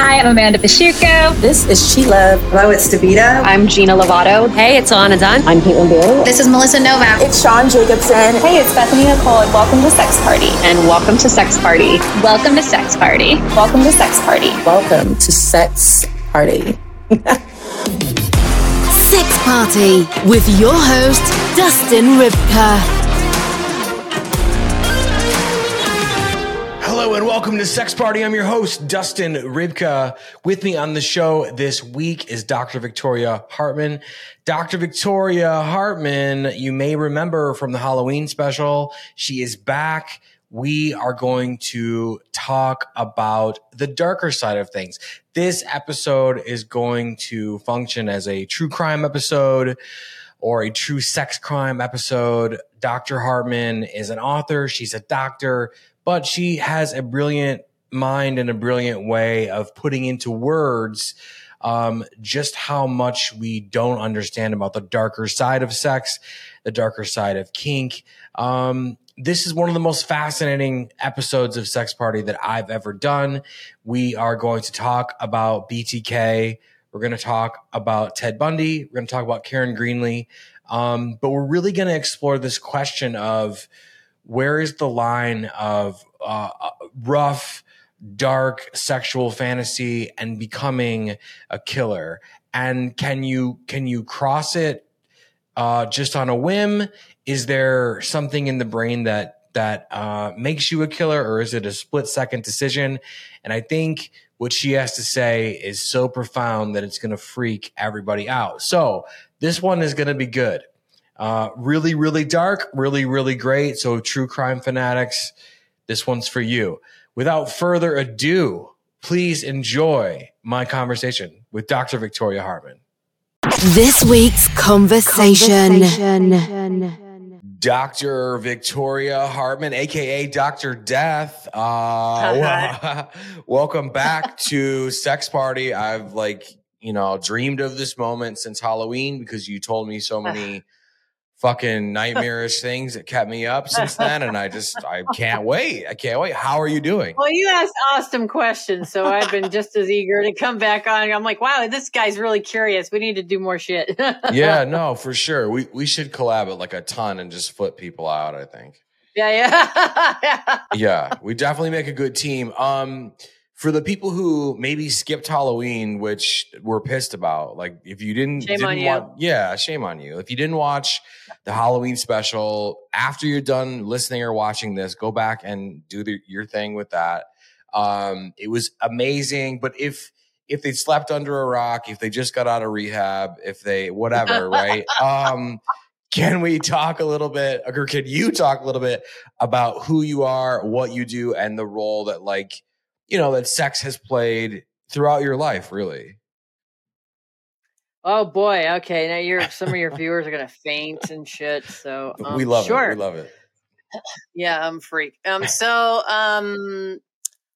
Hi, I'm Amanda Pisciuco. This is She Love. Hello, it's Davita. I'm Gina Lovato. Hey, it's Alana Dunn. I'm Caitlin Berry. This is Melissa Novak. It's Sean Jacobson. Hey, it's Bethany Nicole, and welcome to Sex Party. And welcome to Sex Party. Welcome to Sex Party. Welcome to Sex Party. Welcome to Sex Party. Sex Party with your host, Dustin Ribka. And welcome to Sex Party. I'm your host, Dustin Ribka. With me on the show this week is Dr. Victoria Hartmann. Dr. Victoria Hartmann, you may remember from the Halloween special. She is back. We are going to talk about the darker side of things. This episode is going to function as a true crime episode or a true sex crime episode. Dr. Hartmann is an author. She's a doctor but she has a brilliant mind and a brilliant way of putting into words um, just how much we don't understand about the darker side of sex, the darker side of kink. Um, this is one of the most fascinating episodes of Sex Party that I've ever done. We are going to talk about BTK. We're going to talk about Ted Bundy. We're going to talk about Karen Greenlee. Um, but we're really going to explore this question of, where is the line of uh, uh, rough, dark sexual fantasy and becoming a killer? And can you can you cross it uh, just on a whim? Is there something in the brain that that uh, makes you a killer, or is it a split second decision? And I think what she has to say is so profound that it's going to freak everybody out. So this one is going to be good. Uh, really, really dark, really, really great. So, true crime fanatics, this one's for you. Without further ado, please enjoy my conversation with Dr. Victoria Hartmann. This week's conversation. conversation. Dr. Victoria Hartmann, aka Dr. Death. Uh, welcome back to Sex Party. I've like, you know, dreamed of this moment since Halloween because you told me so many fucking nightmarish things that kept me up since then. And I just, I can't wait. I can't wait. How are you doing? Well, you asked awesome questions. So I've been just as eager to come back on. I'm like, wow, this guy's really curious. We need to do more shit. yeah, no, for sure. We, we should collab it like a ton and just flip people out, I think. Yeah, yeah. yeah. yeah, we definitely make a good team. Um, for the people who maybe skipped Halloween, which we're pissed about, like if you didn't, shame didn't on watch, you. yeah, shame on you. If you didn't watch the Halloween special after you're done listening or watching this, go back and do the, your thing with that. Um, it was amazing. But if if they slept under a rock, if they just got out of rehab, if they whatever, right? Um, can we talk a little bit, or can you talk a little bit about who you are, what you do, and the role that like you know, that sex has played throughout your life, really. Oh boy. Okay. Now you're some of your viewers are gonna faint and shit. So um, we love sure. it. We love it. Yeah, I'm freak. Um so um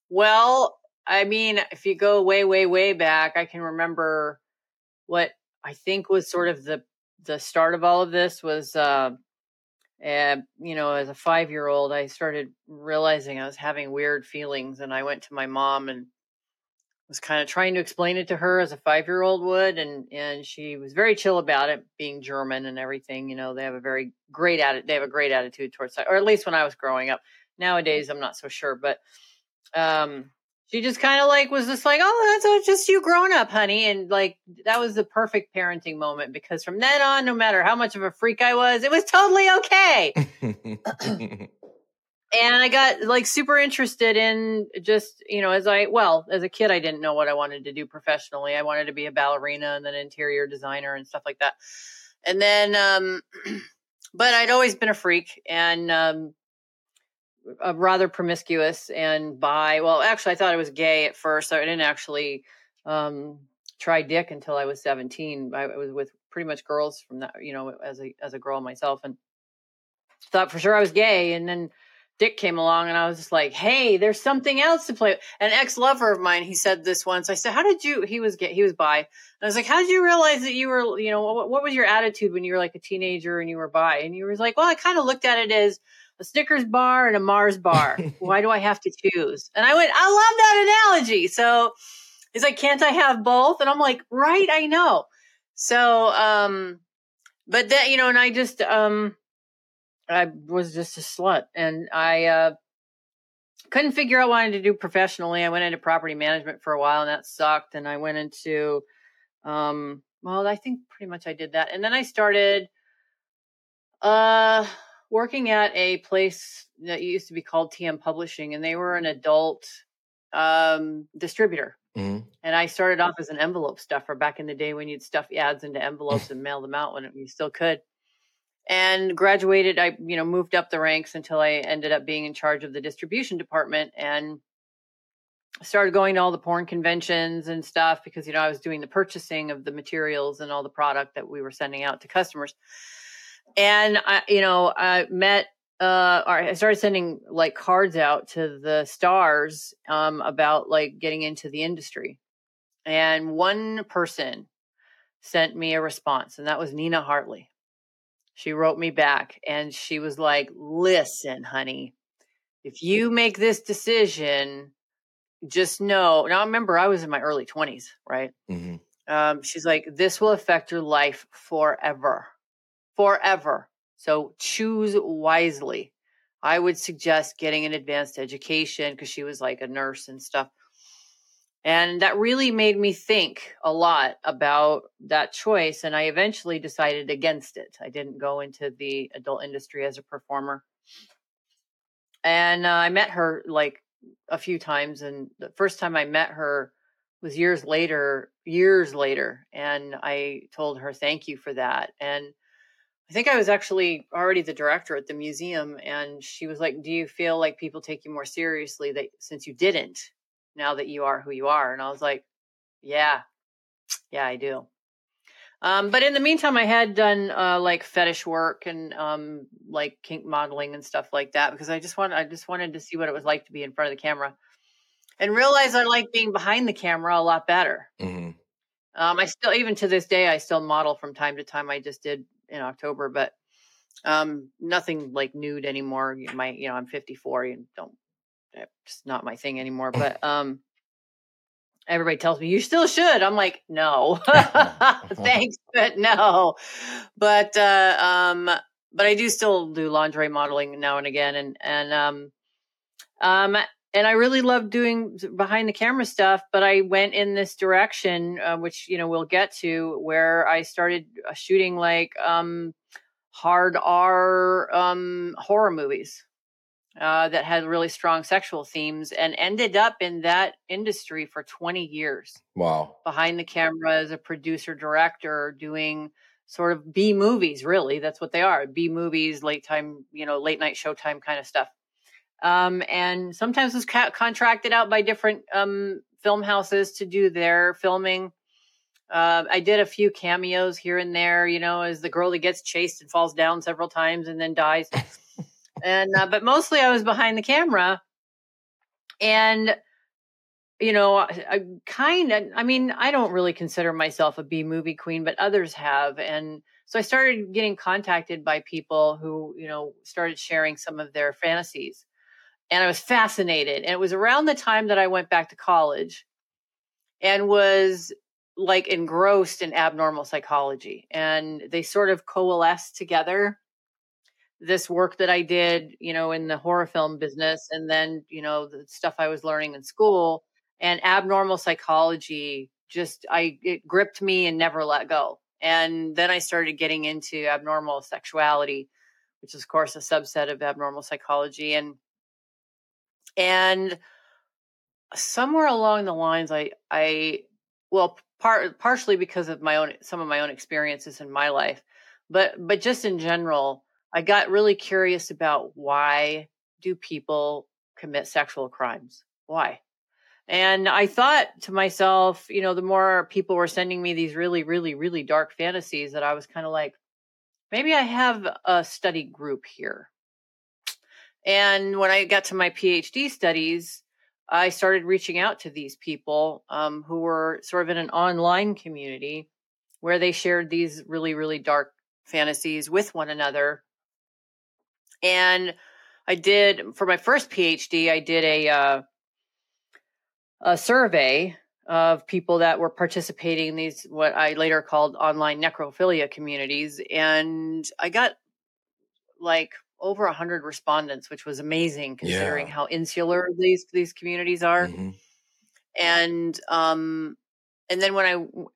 well, I mean, if you go way, way, way back, I can remember what I think was sort of the the start of all of this was uh you know as a five year old i started realizing i was having weird feelings and i went to my mom and was kind of trying to explain it to her as a five year old would and and she was very chill about it being german and everything you know they have a very great attitude they have a great attitude towards that or at least when i was growing up. Nowadays i'm not so sure but um she just kind of like was just like, oh, that's just you growing up, honey. And like, that was the perfect parenting moment because from then on, no matter how much of a freak I was, it was totally okay. and I got like super interested in just, you know, as I, well, as a kid, I didn't know what I wanted to do professionally. I wanted to be a ballerina and then interior designer and stuff like that. And then, um, but I'd always been a freak and, um, uh, rather promiscuous and bi. Well, actually, I thought I was gay at first. So I didn't actually um, try dick until I was 17. I was with pretty much girls from that, you know, as a as a girl myself, and thought for sure I was gay. And then Dick came along, and I was just like, "Hey, there's something else to play." An ex lover of mine, he said this once. I said, "How did you?" He was gay. He was bi. And I was like, "How did you realize that you were? You know, what, what was your attitude when you were like a teenager and you were bi?" And he was like, "Well, I kind of looked at it as." A Snickers bar and a Mars bar. Why do I have to choose? And I went, I love that analogy. So He's like, can't I have both? And I'm like, right, I know. So, um, but then, you know, and I just, um, I was just a slut and I, uh, couldn't figure out what I wanted to do professionally. I went into property management for a while and that sucked. And I went into, um, well, I think pretty much I did that. And then I started, uh, working at a place that used to be called TM Publishing, and they were an adult um, distributor. Mm-hmm. And I started off as an envelope stuffer back in the day when you'd stuff ads into envelopes and mail them out when you still could. And graduated, I you know moved up the ranks until I ended up being in charge of the distribution department and started going to all the porn conventions and stuff because you know I was doing the purchasing of the materials and all the product that we were sending out to customers and I, you know, I met, uh, or I started sending like cards out to the stars, um, about like getting into the industry. And one person sent me a response, and that was Nina Hartley. She wrote me back and she was like, listen, honey, if you make this decision, just know. Now, I remember, I was in my early 20s, right? Mm-hmm. Um, she's like, this will affect your life forever forever. So choose wisely. I would suggest getting an advanced education because she was like a nurse and stuff. And that really made me think a lot about that choice. And I eventually decided against it. I didn't go into the adult industry as a performer. And uh, I met her like a few times. And the first time I met her was years later, years later. And I told her, thank you for that. And I think I was actually already the director at the museum, and she was like, "Do you feel like people take you more seriously that since you didn't, now that you are who you are?" And I was like, "Yeah, yeah, I do." Um, but in the meantime, I had done uh, like fetish work and um, like kink modeling and stuff like that because I just wanted I just wanted to see what it was like to be in front of the camera, and realize I like being behind the camera a lot better. Mm-hmm. Um, I still, even to this day, I still model from time to time. I just did in October, but um, nothing like nude anymore. My, you know, I'm 54 and don't, it's not my thing anymore. But um, everybody tells me you still should. I'm like, no, thanks, but no. But uh, um, but I do still do lingerie modeling now and again, and and um, um, and I really love doing behind the camera stuff, but I went in this direction, uh, which you know we'll get to, where I started uh, shooting like um, hard R um, horror movies uh, that had really strong sexual themes, and ended up in that industry for 20 years. Wow! Behind the camera as a producer director, doing sort of B movies. Really, that's what they are: B movies, late time, you know, late night Showtime kind of stuff um, and sometimes was ca- contracted out by different um, film houses to do their filming. Uh, I did a few cameos here and there, you know, as the girl that gets chased and falls down several times and then dies. and uh, but mostly I was behind the camera, and you know, I, I kind of, I mean, I don't really consider myself a B movie queen, but others have, and so I started getting contacted by people who, you know, started sharing some of their fantasies and I was fascinated. And it was around the time that I went back to college and was like engrossed in abnormal psychology. And they sort of coalesced together this work that I did, you know, in the horror film business and then, you know, the stuff I was learning in school and abnormal psychology just I it gripped me and never let go. And then I started getting into abnormal sexuality, which is of course a subset of abnormal psychology and and somewhere along the lines i i well part partially because of my own some of my own experiences in my life but but just in general i got really curious about why do people commit sexual crimes? Why? And i thought to myself you know the more people were sending me these really really really dark fantasies that i was kind of like maybe i have a study group here and when I got to my PhD studies, I started reaching out to these people um, who were sort of in an online community where they shared these really, really dark fantasies with one another. And I did for my first PhD, I did a uh, a survey of people that were participating in these what I later called online necrophilia communities, and I got like over a hundred respondents, which was amazing considering Yeah. how insular these these communities are. Mhm. And um, and then when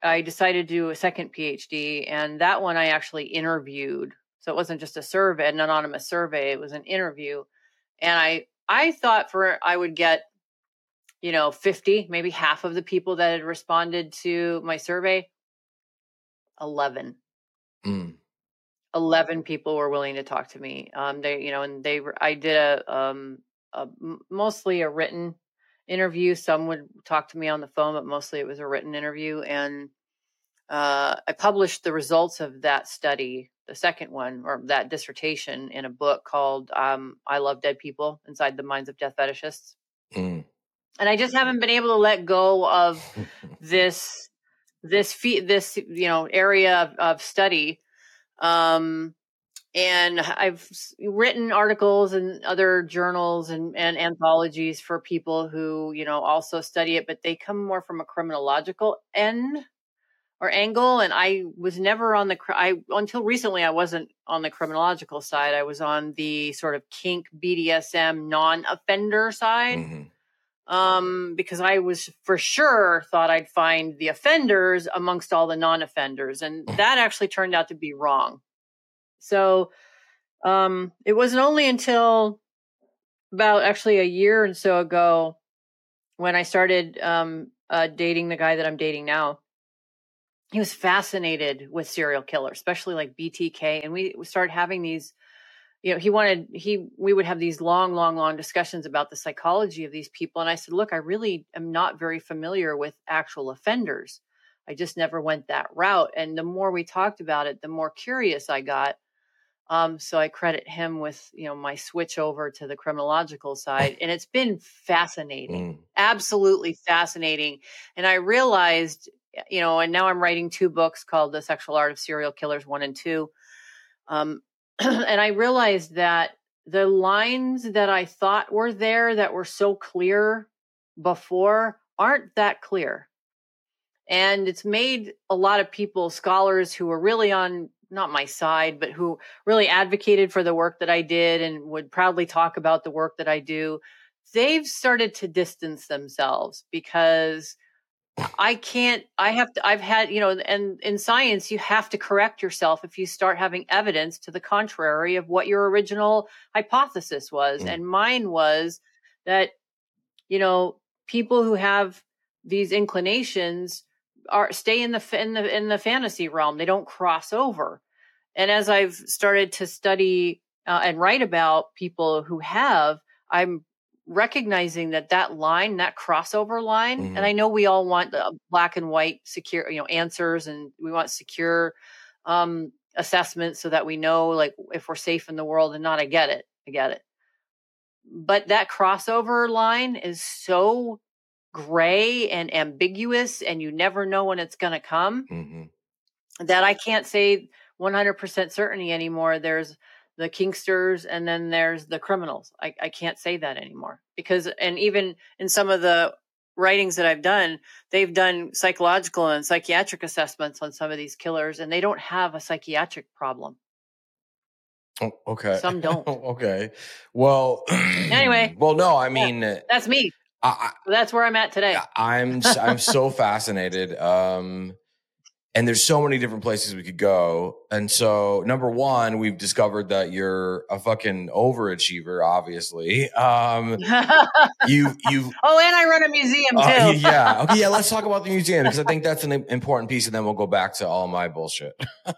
I I decided to do a second PhD, and that one I actually interviewed. So it wasn't just a survey, an anonymous survey. It was an interview, and I I thought for I would get you know 50 maybe half of the people that had responded to my survey 11 Mm. 11 people were willing to talk to me um they you know and they were i did a um a, mostly a written interview some would talk to me on the phone but mostly it was a written interview and uh i published the results of that study the second one or that dissertation in a book called um i love dead people inside the minds of death fetishists Mm. and i just haven't been able to let go of this this fe- this you know area of, of study um and i've written articles in other journals and, and anthologies for people who you know also study it but they come more from a criminological end or angle and i was never on the i until recently i wasn't on the criminological side i was on the sort of kink bdsm non-offender side Mhm. Um, because I was for sure thought I'd find the offenders amongst all the non-offenders, and that actually turned out to be wrong. So um, it wasn't only until about actually a year and so ago when I started um, uh, dating the guy that I'm dating now. He was fascinated with serial killers, especially like BTK, and we, we started having these you know he wanted he we would have these long long long discussions about the psychology of these people and i said look i really am not very familiar with actual offenders i just never went that route and the more we talked about it the more curious i got um, so i credit him with you know my switch over to the criminological side and it's been fascinating Mm. absolutely fascinating and i realized you know and now i'm writing two books called the sexual art of serial killers one and two um, and I realized that the lines that I thought were there that were so clear before aren't that clear. And it's made a lot of people, scholars who were really on not my side, but who really advocated for the work that I did and would proudly talk about the work that I do. They've started to distance themselves because I can't, I have to, I've had, you know, and in science, you have to correct yourself if you start having evidence to the contrary of what your original hypothesis was. Mm. And mine was that, you know, people who have these inclinations are stay in the, in the, in the fantasy realm. They don't cross over. And as I've started to study uh, and write about people who have, I'm recognizing that that line, that crossover line, Mhm. and I know we all want the black and white secure, you know, answers, and we want secure um, assessments so that we know, like, if we're safe in the world and not. I get it, I get it. But that crossover line is so gray and ambiguous, and you never know when it's going to come Mhm. that I can't say 100% certainty anymore. There's the kinksters and then there's the criminals. I, I can't say that anymore because, and even in some of the writings that I've done, they've done psychological and psychiatric assessments on some of these killers and they don't have a psychiatric problem. Oh, okay. Some don't. okay. Well. Anyway. Well, no. I mean, That's me. I, That's where I'm at today. I, I'm I'm so fascinated. Um, and there's so many different places we could go. And so, number one, we've discovered that you're a fucking overachiever. Obviously, um, you you oh, and I run a museum too. uh, yeah okay yeah. Let's talk about the museum because I think that's an important piece, and then we'll go back to all my bullshit. Uh,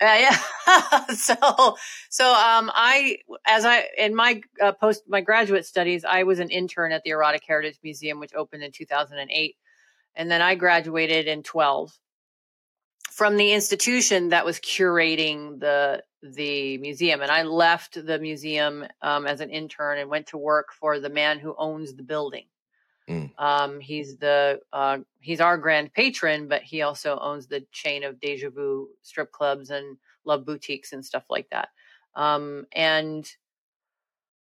yeah. so, so, um, I, as I, in my uh, post, my graduate studies, I was an intern at the Erotic Heritage Museum, which opened in 2008. And then I graduated in 12 from the institution that was curating the, the museum. And I left the museum, um, as an intern and went to work for the man who owns the building. Mm. Um, he's the uh, he's our grand patron, but he also owns the chain of Deja Vu strip clubs and love boutiques and stuff like that. Um, and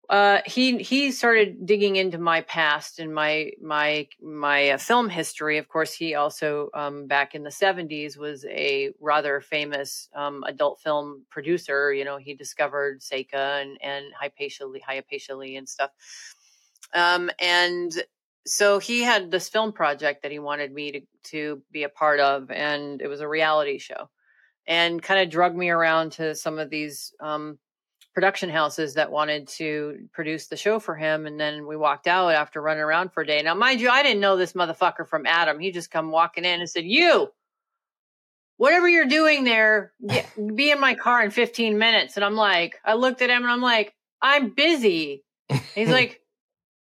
uh, he he started digging into my past and my my my uh, film history. Of course, he also um, back in the seventies was a rather famous um, adult film producer. You know, he discovered Seka and and Hypatia Hypatia Lee and stuff. Um, and so he had this film project that he wanted me to to be a part of, and it was a reality show, and kind of drug me around to some of these um, production houses that wanted to produce the show for him. And then we walked out after running around for a day. Now, mind you, I didn't know this motherfucker from Adam. He just come walking in and said, "You, whatever you're doing there, get, be in my car in 15 minutes." And I'm like, I looked at him and I'm like, I'm busy. he's like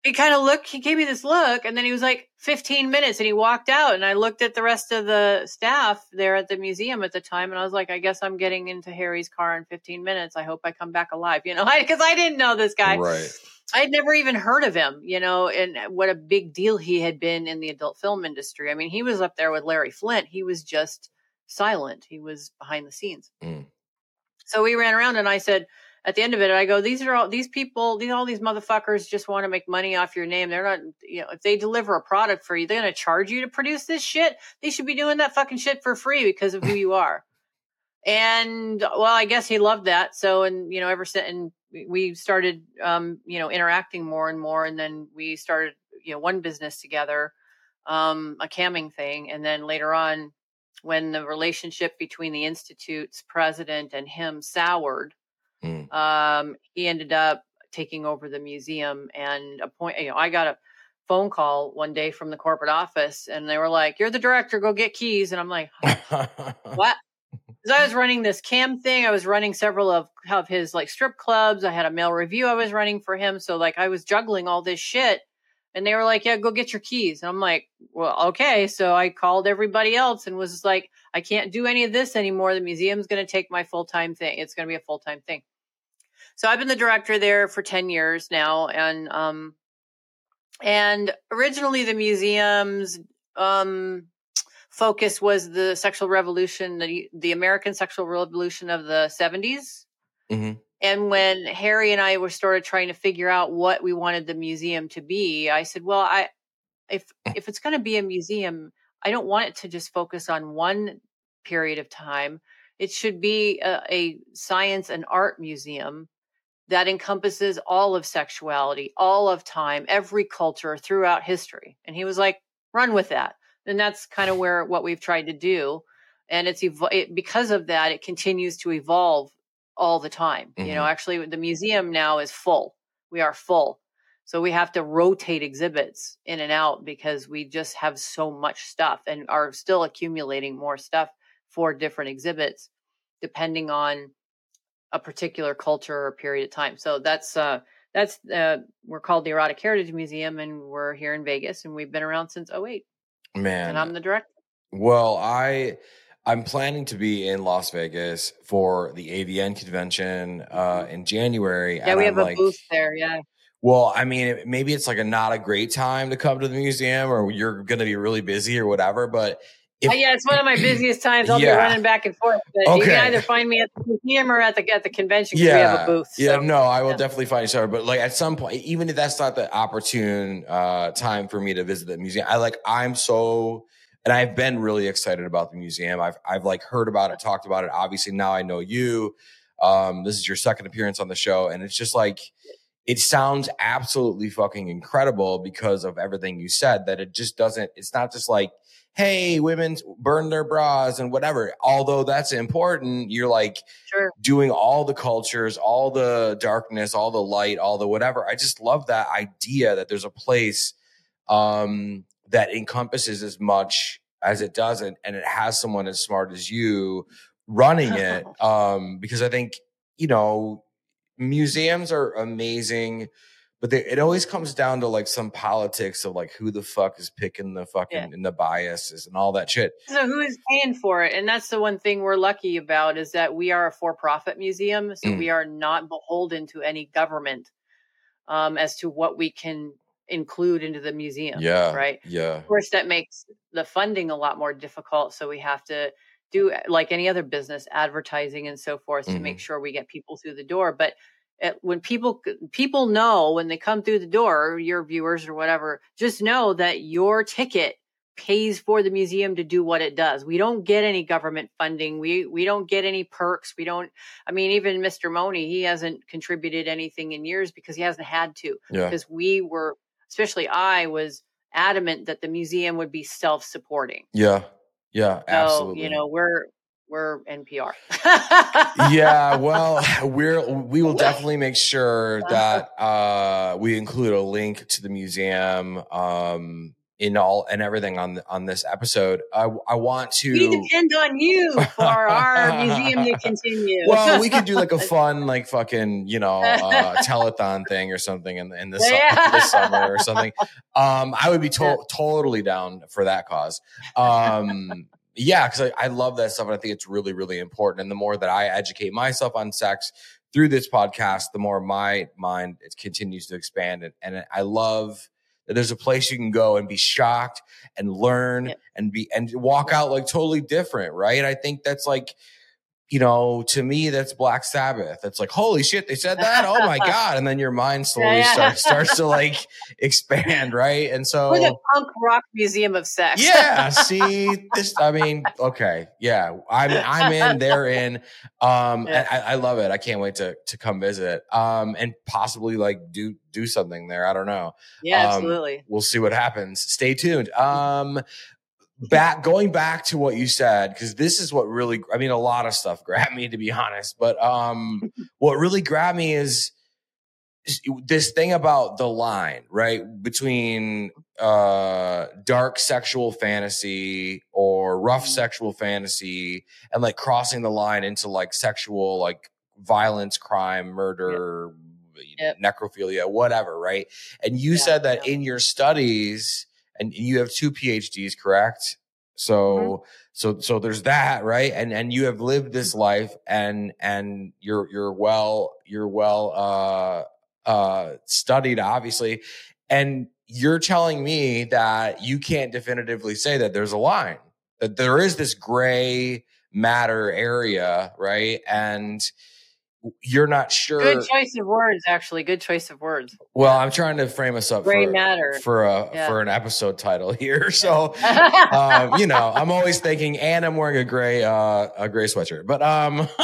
he kind of looked, he gave me this look, and then he was like 15 minutes and he walked out. And I looked at the rest of the staff there at the museum at the time, and I was like, I guess I'm getting into Harry's car in 15 minutes. I hope I come back alive, you know, because I, I, didn't know this guy. Right. I had never even heard of him, you know, and what a big deal he had been in the adult film industry. I mean, he was up there with Larry Flynt. He was just silent, he was behind the scenes. Mm. So we ran around and I said, at the end of it, I go, these are all these people, these all these motherfuckers just want to make money off your name. They're not, you know, if they deliver a product for you, they're gonna charge you to produce this shit. They should be doing that fucking shit for free because of who you are. And well, I guess he loved that. So, and you know, ever since, and we started, um, you know, interacting more and more, and then we started, you know, one business together, um, a camming thing, and then later on, when the relationship between the institute's president and him soured Mm. Um, he ended up taking over the museum and appoint. You know, I got a phone call one day from the corporate office, and they were like, "You're the director. Go get keys." And I'm like, "What?" Because I was running this cam thing. I was running several of of his like strip clubs. I had a mail review I was running for him. So like I was juggling all this shit. And they were like, "Yeah, go get your keys." And I'm like, "Well, okay." So I called everybody else and was like, "I can't do any of this anymore. The museum's going to take my full time thing. It's going to be a full time thing." So I've been the director there for 10 years now. And, um, and originally the museum's, um, focus was the sexual revolution, the, the American sexual revolution of the 70s. Mm-hmm. And when Harry and I were started trying to figure out what we wanted the museum to be, I said, well, I, if, if it's going to be a museum, I don't want it to just focus on one period of time. It should be a, a science and art museum that encompasses all of sexuality, all of time, every culture throughout history. And he was like, run with that. And that's kind of where what we've tried to do. And it's it, because of that, it continues to evolve all the time. Mm-hmm. You know, mm-hmm. actually, the museum now is full. We are full. So we have to rotate exhibits in and out because we just have so much stuff and are still accumulating more stuff for different exhibits depending on a particular culture or period of time. So that's uh, that's uh, we're called the Erotic Heritage Museum, and we're here in Vegas, and we've been around since 08. Man, and I'm the director. Well, I I'm planning to be in Las Vegas for the AVN convention uh, in January. Yeah, we have I'm a like, booth there. Yeah. Well, I mean, maybe it's like a not a great time to come to the museum, or you're going to be really busy or whatever. But if, uh, yeah, it's one of my busiest times. I'll yeah. be running back and forth. But okay. you can either find me at the museum or at the at the convention because yeah. we have a booth. So. Yeah, no, I will yeah. definitely find you other. But like at some point, even if that's not the opportune uh, time for me to visit the museum, I like I'm so and I've been really excited about the museum. I've I've like heard about it, talked about it. Obviously, now I know you. Um, this is your second appearance on the show, and it's just like it sounds absolutely fucking incredible because of everything you said. That it just doesn't. It's not just like hey, women burn their bras and whatever. Although that's important, you're like sure. doing all the cultures, all the darkness, all the light, all the whatever. I just love that idea that there's a place um, that encompasses as much as it doesn't, and it has someone as smart as you running it. um, because I think, you know, museums are amazing but they, it always comes down to like some politics of like who the fuck is picking the fucking yeah. and the biases and all that shit. So who is paying for it? And that's the one thing we're lucky about is that we are a for-profit museum, so mm. we are not beholden to any government um, as to what we can include into the museum. Yeah, right. Yeah. Of course, that makes the funding a lot more difficult. So we have to do like any other business, advertising and so forth, mm-hmm. to make mm-hmm. sure we get people through the door. But at, when people people know when they come through the door, your viewers or whatever, just know that your ticket pays for the museum to do what it does. We don't get any government funding. We we don't get any perks. We don't I mean even Mr. Mohney, he hasn't contributed anything in years because he hasn't had to. Yeah. Because we were especially I was adamant that the museum would be self-supporting. Yeah. Yeah, So, absolutely. you know, we're we're NPR. yeah, well, we're we will definitely make sure that uh, we include a link to the museum um, in all and everything on on this episode. I I want to. we depend on you for our museum to continue. Well, we could do like a fun, like fucking, you know, uh, telethon thing or something in, in the, Yeah. the summer or something. Um, I would be to- totally down for that cause. Um, yeah, because I, I love that stuff. And I think it's really, really important. And the more that I educate myself on sex through this podcast, the more my mind it continues to expand. And, and I love that there's a place you can go and be shocked and learn Yeah. and be and walk out like totally different, right? I think that's like, you know, to me, that's Black Sabbath. It's like, holy shit, they said that. Oh my god! And then your mind slowly Yeah. starts starts to like expand, right? And so, We're the punk rock museum of sex. yeah see this i mean okay yeah i'm i'm in they're in um Yeah. I, I love it i can't wait to to come visit um and possibly like do do something there i don't know yeah, Um, absolutely. we'll see what happens stay tuned um back going back to what you said because this is what really i mean a lot of stuff grabbed me to be honest but um what really grabbed me is is this thing about the line right between uh dark sexual fantasy or rough sexual fantasy and like crossing the line into like sexual like violence crime murder Yep. necrophilia whatever right and you Yeah, said that yeah. in your studies and you have two phds correct? So Mm-hmm. so so there's that right? And and you have lived this life and and you're you're well you're well uh uh studied obviously. And you're telling me that you can't definitively say that there's a line that there is this gray matter area right? And you're not sure Good choice of words, actually. Good choice of words. well i'm trying to frame us up Gray for, matter. for a Yeah. for an episode title here so um, you know, I'm always thinking, and I'm wearing a gray, uh, a gray sweatshirt. But um,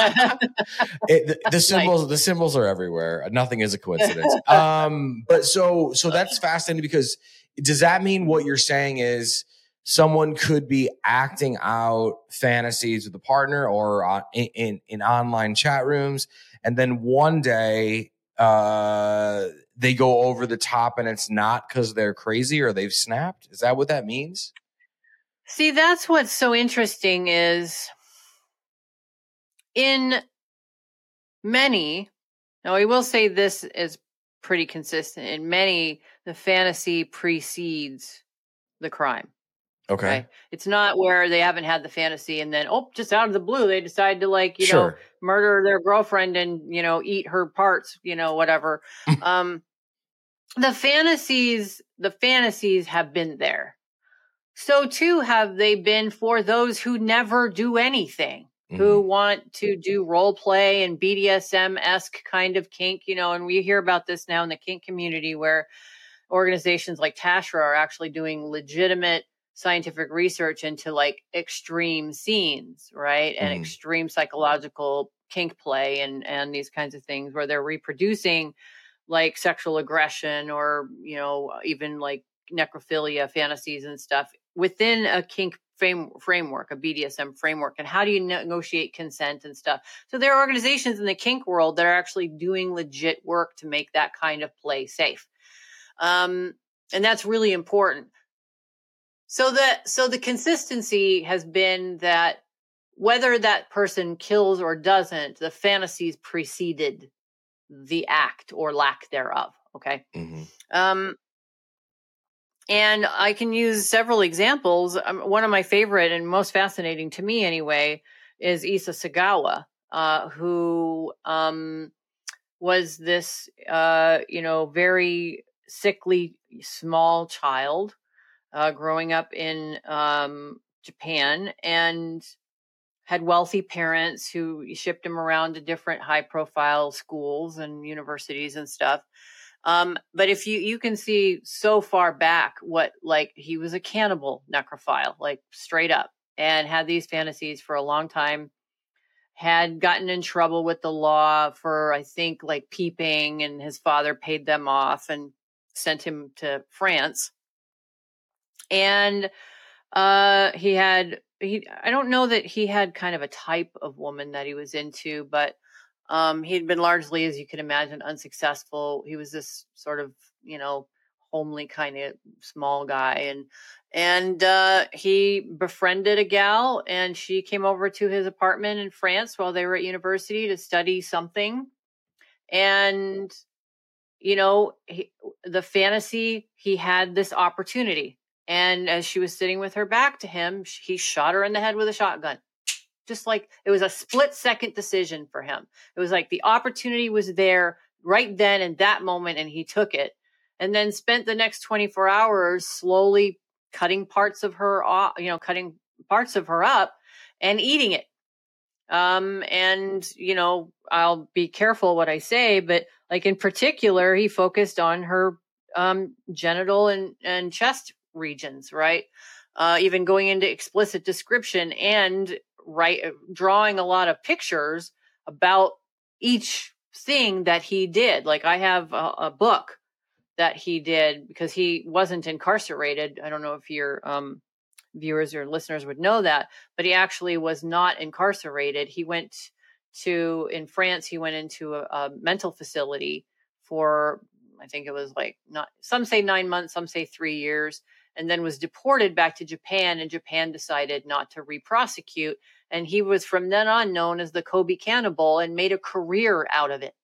it, the, the symbols, the symbols are everywhere. Nothing is a coincidence. Um, but so, so that's fascinating because does that mean what you're saying is someone could be acting out fantasies with a partner or on, in in online chat rooms, and then one day, uh, they go over the top and it's not because they're crazy or they've snapped. Is that what that means? See, that's what's so interesting is in many, now I will say this is pretty consistent. In many, the fantasy precedes the crime. Okay. Okay. It's not where they haven't had the fantasy and then, oh, just out of the blue, they decide to like, you know, murder their girlfriend and, you know, eat her parts, you know, whatever. um, the fantasies, the fantasies have been there. So too have they been for those who never do anything, who Mhm. want to do role play and BDSM esque kind of kink, you know, and we hear about this now in the kink community where organizations like TASHRA are actually doing legitimate scientific research into like extreme scenes, right? And Mhm. extreme psychological kink play and and these kinds of things where they're reproducing like sexual aggression or, you know, even like necrophilia fantasies and stuff within a kink frame, framework, a BDSM framework. And how do you negotiate consent and stuff? So there are organizations in the kink world that are actually doing legit work to make that kind of play safe. Um, and that's really important. So that so the consistency has been that whether that person kills or doesn't, the fantasies preceded the act or lack thereof. Okay. Mhm. Um, and I can use several examples. Um, one of my favorite and most fascinating to me, anyway, is Issei Sagawa, uh, who um, was this, uh, you know, very sickly small child uh, growing up in um, Japan and had wealthy parents who shipped him around to different high profile schools and universities and stuff. Um, but if you you can see so far back what like he was a cannibal necrophile, like straight up, and had these fantasies for a long time. Had gotten in trouble with the law for I think like peeping, and his father paid them off and sent him to France. And uh, he had he I don't know that he had kind of a type of woman that he was into, but um, he'd been largely, as you can imagine, unsuccessful. He was this sort of, you know, homely kind of small guy, and and uh, he befriended a gal, and she came over to his apartment in France while they were at university to study something, and you know, he, the fantasy he had this opportunity, and as she was sitting with her back to him, he shot her in the head with a shotgun just like it was a split second decision for him. It was like the opportunity was there right then in that moment and he took it and then spent the next 24 hours slowly cutting parts of her off, you know, cutting parts of her up and eating it. Um, and you know, I'll be careful what I say, but like in particular, he focused on her um, genital and, and chest regions, right? Uh, even going into explicit description and right uh, drawing a lot of pictures about each thing that he did. Like i have a, a, book that he did because he wasn't incarcerated. I don't know if your um, viewers or listeners would know that but he actually was not incarcerated. He went to in france he went into a, a mental facility for i think it was like not some say nine months some say three years and then was deported back to Japan, and Japan decided not to re-prosecute. And he was from then on known as the Kobe Cannibal and made a career out of it.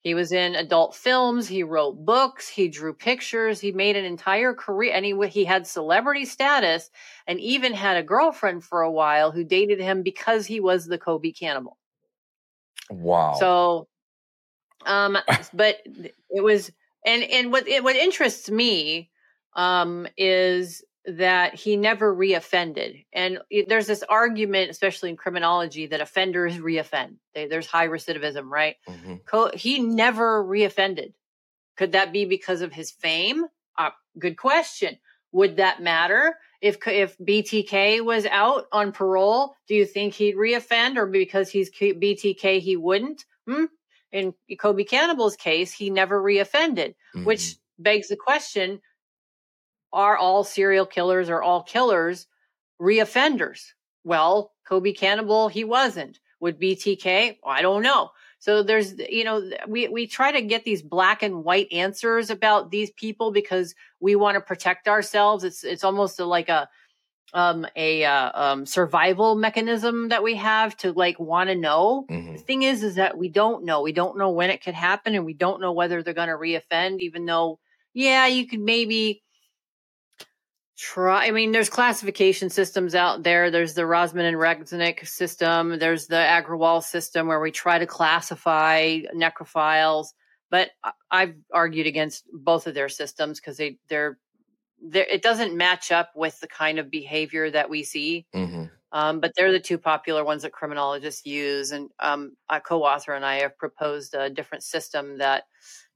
He was in adult films. He wrote books. He drew pictures. He made an entire career, and he he had celebrity status, and even had a girlfriend for a while who dated him because he was the Kobe Cannibal. Wow. So, um, but it was, and and what it, what interests me um, is that he never reoffended. And there's this argument, especially in criminology, that offenders reoffend. They, there's high recidivism, right? Mm-hmm. Co- he never reoffended. Could that be because of his fame? Uh, good question. Would that matter if if BTK was out on parole? Do you think he'd reoffend, or because he's BTK he wouldn't? Hmm? In Kobe Cannibal's case, he never reoffended, mm-hmm. which begs the question: are all serial killers or all killers reoffenders? Well, Kobe Cannibal, he wasn't. Would BTK? I don't know. So there's, you know, we, we try to get these black and white answers about these people because we want to protect ourselves. It's, it's almost a, like a, um, a, uh, um, survival mechanism that we have to like want to know. Mm-hmm. The thing is, is that we don't know. We don't know when it could happen and we don't know whether they're going to reoffend, even though, yeah, you could maybe, try i mean there's classification systems out there. There's the Rosman and Resnick system. There's the Aggrawal system where we try to classify necrophiles. But i've argued against both of their systems because they they're, they're it doesn't match up with the kind of behavior that we see. Mm-hmm. um, but they're the two popular ones that criminologists use. And um, a co-author and i have proposed a different system that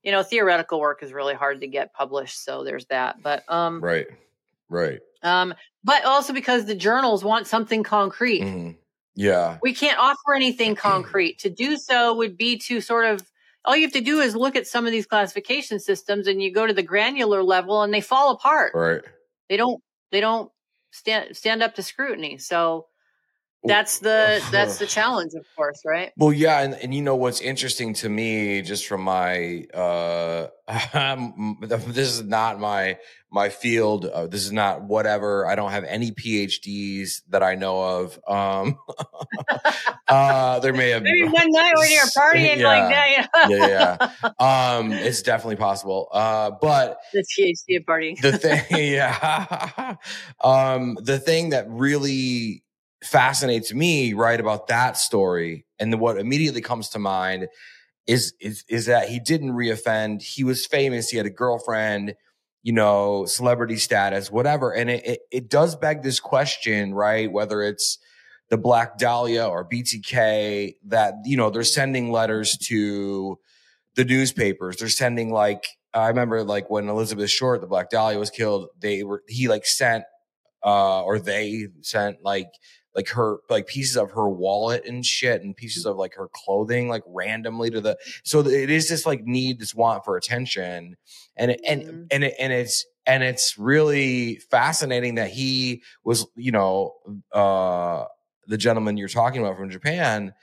you know theoretical work is really hard to get published so there's that. But um, right Right. Um, but also because the journals want something concrete. Mm-hmm. Yeah. We can't offer anything concrete. to do so would be to sort of all you have to do is look at some of these classification systems and you go to the granular level and they fall apart. Right. They don't they don't stand stand up to scrutiny. So that's the that's the challenge of course right? Well yeah and, and you know what's interesting to me just from my uh this is not my my field uh, this is not whatever i don't have any phds that i know of um uh there may have maybe one night when you're partying yeah, like that yeah. Yeah um it's definitely possible uh but the phd partying. the thing yeah. Um the thing that really fascinates me right about that story. And what immediately comes to mind is is is that he didn't reoffend. He was famous. He had a girlfriend you know celebrity status whatever. And it, it, it does beg this question right? Whether it's the Black Dahlia or BTK that, you know, they're sending letters to the newspapers. They're sending like, I remember like when Elizabeth Short, the Black Dahlia was killed, they were, he like sent, uh, or they sent like, like her like pieces of her wallet and shit and pieces of like her clothing like randomly to the so it is this like need this want for attention and it, and Mhm. and it, and it's and it's really fascinating that he was you know uh the gentleman you're talking about from Japan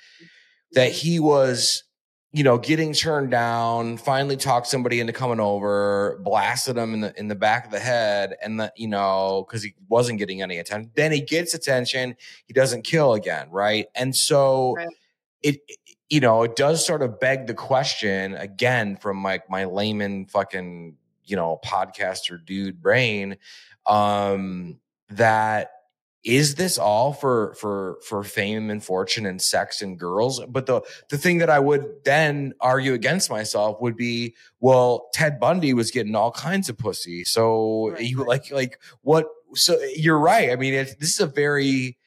that he was you know getting turned down finally talked somebody into coming over blasted him in the in the back of the head and that you know because he wasn't getting any attention then he gets attention he doesn't kill again right and so Right. it you know it does sort of beg the question again from my my layman fucking you know podcaster dude brain um that is this all for for for fame and fortune and sex and girls but the the thing that i would then argue against myself would be well ted bundy was getting all kinds of pussy so Right, you like like what so you're right i mean it's this is a very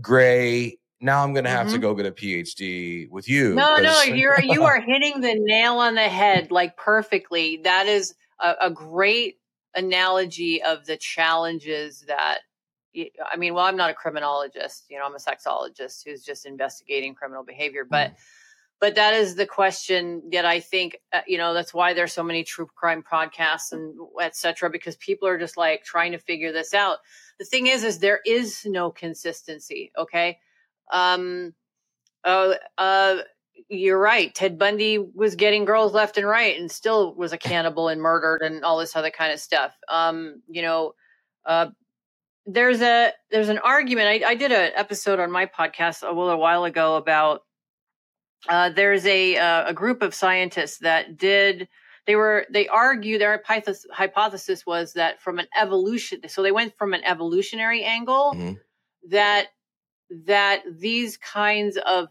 gray now i'm gonna have to Mhm. go get a phd with you No, no you're you are hitting the nail on the head like perfectly. That is a, a great analogy of the challenges that. I mean, well, I'm not a criminologist. You know, I'm a sexologist who's just investigating criminal behavior. But, but that is the question that I think. Uh, you know, that's why there's so many true crime podcasts and et cetera, because people are just like trying to figure this out. The thing is, is there is no consistency. Okay. Um. Uh. Uh you're right. Ted Bundy was getting girls left and right and still was a cannibal and murdered and all this other kind of stuff. Um, you know, uh, there's a there's an argument. I, I did an episode on my podcast a little while ago about uh, there's a uh, a group of scientists that did they were they argue their hypothesis, hypothesis was that from an evolution so they went from an evolutionary angle Mhm. that that these kinds of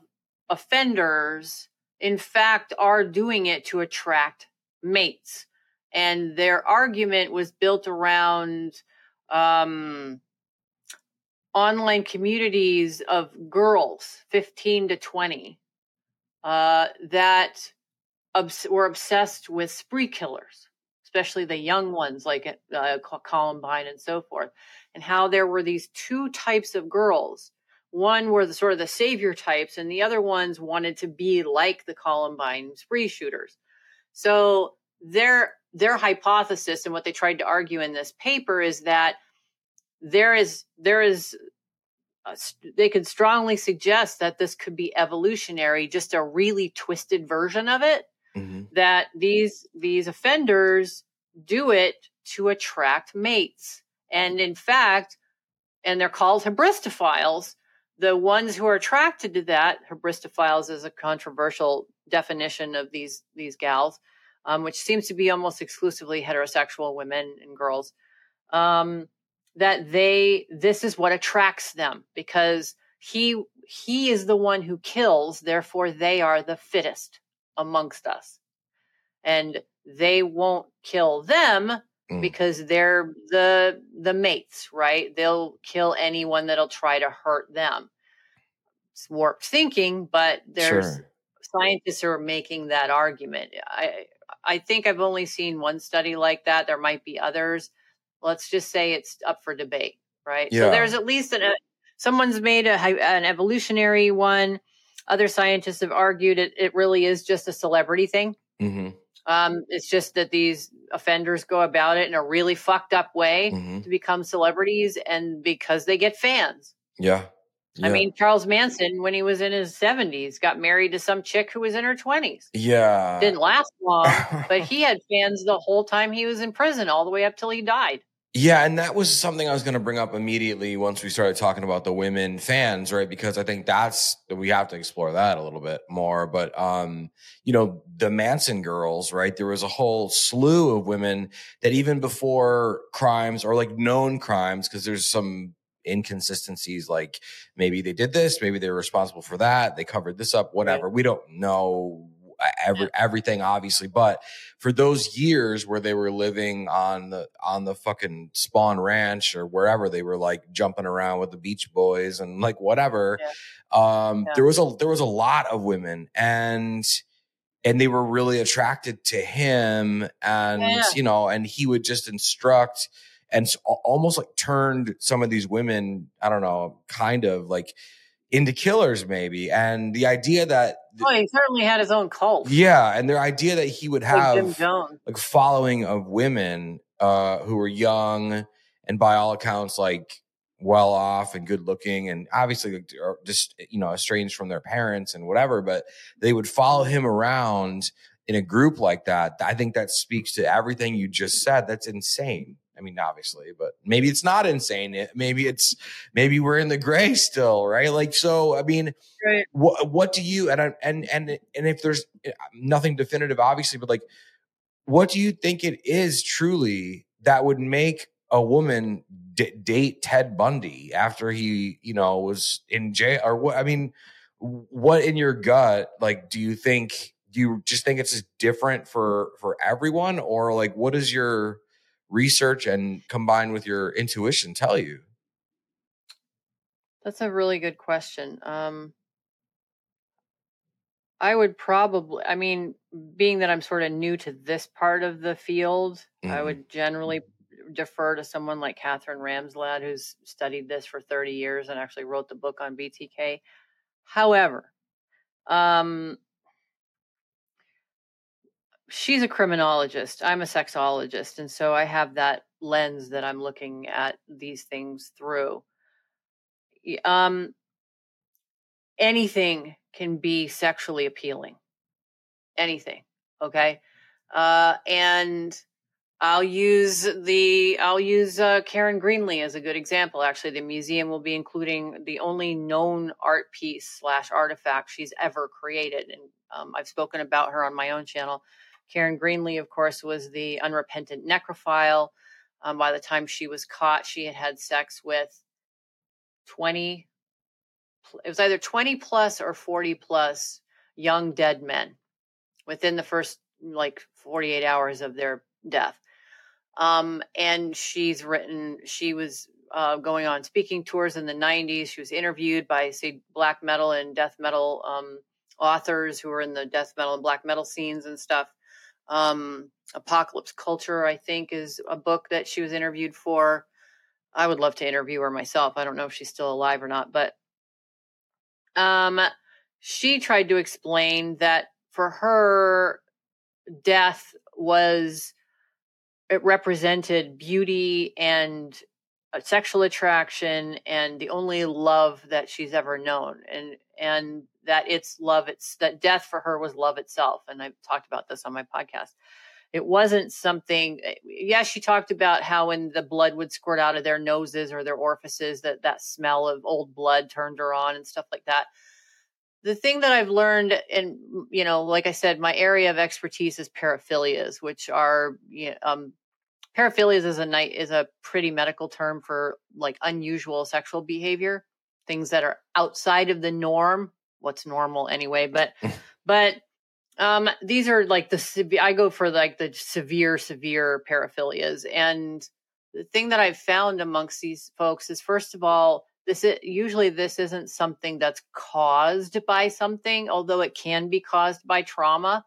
offenders in fact are doing it to attract mates and their argument was built around um, online communities of girls 15 to 20 uh, that obs- were obsessed with spree killers especially the young ones like uh, columbine and so forth and how there were these two types of girls. One were the sort of the savior types and the other ones wanted to be like the columbine spree shooters. So their their hypothesis and what they tried to argue in this paper is that there is there is a, they could strongly suggest that this could be evolutionary just a really twisted version of it Mhm. that these these offenders do it to attract mates and in fact and they're called hybristophiles the ones who are attracted to that hybristophiles is a controversial definition of these these gals um, which seems to be almost exclusively heterosexual women and girls um, that they this is what attracts them because he he is the one who kills therefore they are the fittest amongst us and they won't kill them Mm. because they're the the mates right they'll kill anyone that'll try to hurt them it's warped thinking but there's Sure. scientists are making that argument i i think i've only seen one study like that there might be others let's just say it's up for debate right Yeah. so there's at least an, a, someone's made a, an evolutionary one other scientists have argued it, it really is just a celebrity thing Mhm. um, it's just that these offenders go about it in a really fucked up way Mhm. to become celebrities and because they get fans Yeah. I mean, Charles Manson, when he was in his 70s, got married to some chick who was in her 20s. yeah. Didn't last long, but he had fans the whole time he was in prison, all the way up till he died. Yeah, and that was something I was going to bring up immediately once we started talking about the women fans, right? Because I think that's we have to explore that a little bit more. But um, you know, the Manson girls, right? There was a whole slew of women that even before crimes or like known crimes, because there's some inconsistencies, like maybe they did this, maybe they were responsible for that, they covered this up, whatever. We don't know every everything obviously but for those years where they were living on the on the fucking Spahn ranch or wherever they were like jumping around with the beach boys and like whatever um Yeah. there was a there was a lot of women and and they were really attracted to him and Yeah. you know and he would just instruct and almost like turned some of these women i don't know kind of like into killers maybe and the idea that Oh, he certainly had his own cult. yeah and their idea that he would Like have Jones. like following of women uh who were young and by all accounts like well off and good looking and obviously like, just you know estranged from their parents and whatever but they would follow him around in a group like that i think that speaks to everything you just said that's insane i mean obviously but maybe it's not insane maybe it's maybe we're in the gray still right like so i mean Right. what what do you and I, and and and if there's eh, nothing definitive obviously but like what do you think it is truly that would make a woman d- date Ted Bundy after he, you know, was in jail or what? I mean, what in your gut, like, do you think, do you just think it's just different for, for everyone or like, what is your research and combined with your intuition tell you? That's a really good question. Um, I would probably, I mean, being that I'm sort of new to this part of the field, I Mhm. would generally defer to someone like Katherine Ramsland, who's studied this for 30 years and actually wrote the book on BTK. However, um, she's a criminologist. I'm a sexologist. And so I have that lens that I'm looking at these things through. Um, anything can be sexually appealing. Anything. Okay. Uh, and I'll use the I'll use uh, Karen Greenlee as a good example. Actually, the museum will be including the only known art piece slash artifact she's ever created, and um, I've spoken about her on my own channel. Karen Greenlee, of course, was the unrepentant necrophile. Um, by the time she was caught, she had had sex with 20, it was either twenty plus or forty plus young dead men within the first like forty eight hours of their death. Um, and she's written she was uh, going on speaking tours in the 90s she was interviewed by say black metal and death metal um, authors who were in the death metal and black metal scenes and stuff um, apocalypse culture i think is a book that she was interviewed for. I would love to interview her myself. I don't know if she's still alive or not but um, she tried to explain that for her death was it represented beauty and sexual attraction and the only love that she's ever known. And and that it's love it's that death for her was love itself. And i've talked about this on my podcast. It wasn't something yeah she talked about how when the blood would squirt out of their noses or their orifices that that smell of old blood turned her on and stuff like that. The thing that I've learned, and you know, like I said, my area of expertise is paraphilias, which are you know, um, paraphilias is a night is a pretty medical term for like unusual sexual behavior, things that are outside of the norm. What's normal anyway? But but um, these are like the I go for like the severe severe paraphilias, and the thing that I've found amongst these folks is first of all this is, usually this isn't something that's caused by something although it can be caused by trauma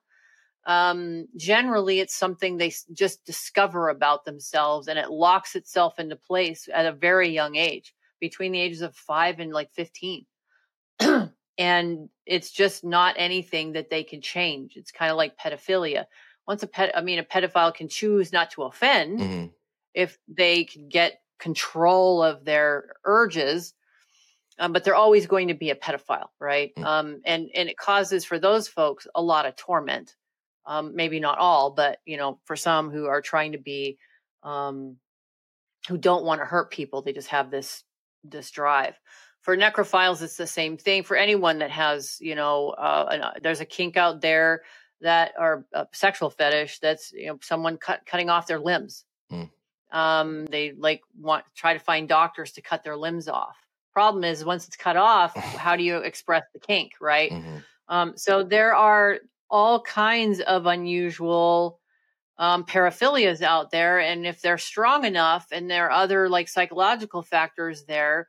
um, generally it's something they just discover about themselves and it locks itself into place at a very young age between the ages of 5 and like 15 and it's just not anything that they can change. It's kind of like pedophilia. Once a pet i mean a pedophile can choose not to offend Mhm. if they can get control of their urges um, but they're always going to be a pedophile right? Mm. um, and and it causes for those folks a lot of torment um, maybe not all but you know for some who are trying to be um, who don't want to hurt people they just have this this drive. For necrophiles it's the same thing. For anyone that has you know uh, an, uh, there's a kink out there that are a sexual fetish that's you know someone cut, cutting off their limbs. Mm. um, they like want try to find doctors to cut their limbs off. Problem is once it's cut off how do you express the kink right? Mhm. um, so there are all kinds of unusual um, paraphilias out there. And if they're strong enough and there are other like psychological factors there,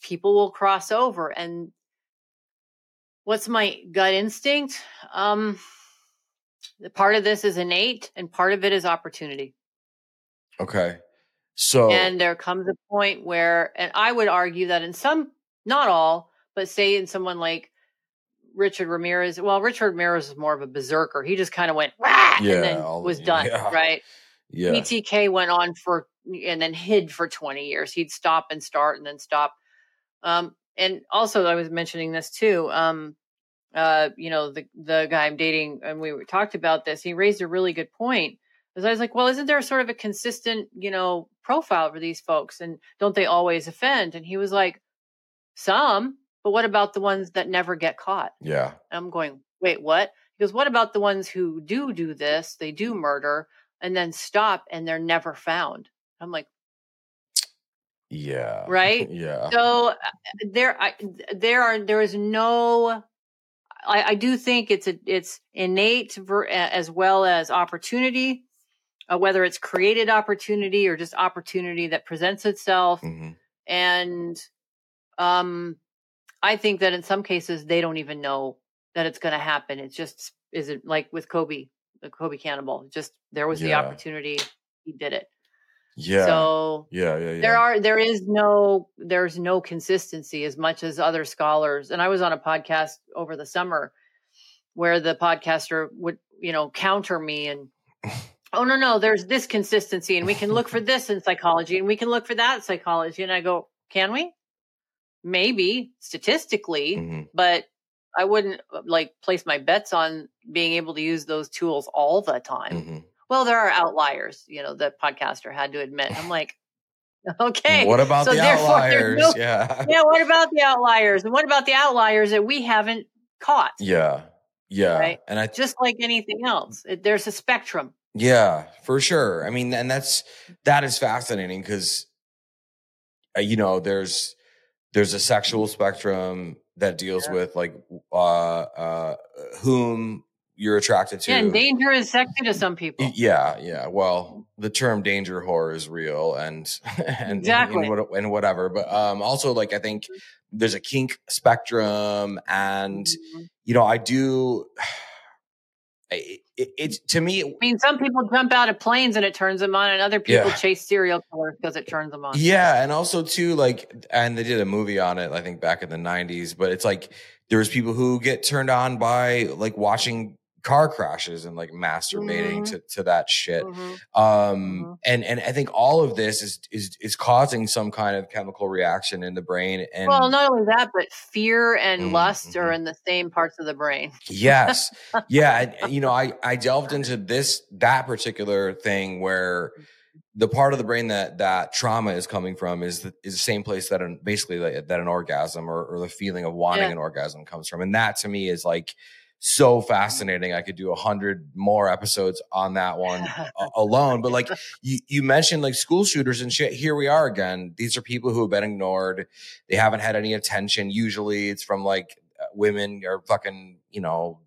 people will cross over. And what's my gut instinct? Um, part of this is innate and part of it is opportunity. Okay. So and there comes a point where, and I would argue that in some, not all, but say in someone like Richard Ramirez, well, Richard Ramirez is more of a berserker. He just kind of went, yeah, and then was done, yeah. right? yeah. BTK went on for and then hid for 20 years. He'd stop and start and then stop. Um, and also, I was mentioning this too. Um, uh, you know, the the guy I'm dating, and we talked about this. He raised a really good point. Because I was like, well, isn't there sort of a consistent, you know, profile for these folks, and don't they always offend? And he was like, some, but what about the ones that never get caught? Yeah. I'm going, wait, what? Goes, what about the ones who do do this? They do murder and then stop and they're never found. I'm like, Yeah. Right? Yeah. so uh, there, I, there are, there is no, I, I do think it's a, it's innate ver, as well as opportunity, uh, whether it's created opportunity or just opportunity that presents itself. hmm And, um, I think that in some cases they don't even know that it's going to happen. It's just is it like with Kobe, the Kobe cannibal. Just there was the opportunity, he did it. Yeah. So yeah. Yeah. Yeah. there are there is no there's no consistency as much as other scholars. And I was on a podcast over the summer where the podcaster would you know counter me and oh no no there's this consistency and we can look for this in psychology and we can look for that psychology and I go can we maybe statistically Mhm. but I wouldn't uh, like place my bets on being able to use those tools all the time. Mhm. Well, there are outliers, you know, the podcaster had to admit. I'm like, okay. What about so the outliers? no- yeah. yeah, what about the outliers? And what about the outliers that we haven't caught? Yeah. Yeah. Right. And I Just like anything else, it, there's a spectrum. Yeah, for sure. I mean, and that's that is fascinating because uh, you know there's there's a sexual spectrum that deals Yeah. with like uh uh whom you're attracted to. Yeah, and danger is sexy to some people. Yeah, yeah. Well, the term danger horror is real and and, Exactly. and, and whatever. But um also like I think there's a kink spectrum and Mhm. you know, I do it, it, it to me I mean, some people jump out of planes and it turns them on, and other people Yeah. chase serial killers because it turns them on. Yeah, and also too like and they did a movie on it I think back in the 90s, but it's like there's people who get turned on by like watching car crashes and like masturbating Mhm. to to that shit. Mhm. Um Mhm. and and I think all of this is is is causing some kind of chemical reaction in the brain and Well, not only that, but fear and Mhm, lust are mhm. in the same parts of the brain. Yes. Yeah. And, and, you know, I, I delved into this, that particular thing where the part of the brain that, that trauma is coming from is the, is the same place that an, basically that, that an orgasm or, or the feeling of wanting Yeah. an orgasm comes from. And that to me is like so fascinating. I could do a hundred more episodes on that one alone. But like you, you mentioned like school shooters and shit. Here we are again. These are people who have been ignored. They haven't had any attention. Usually it's from like women are fucking, you know,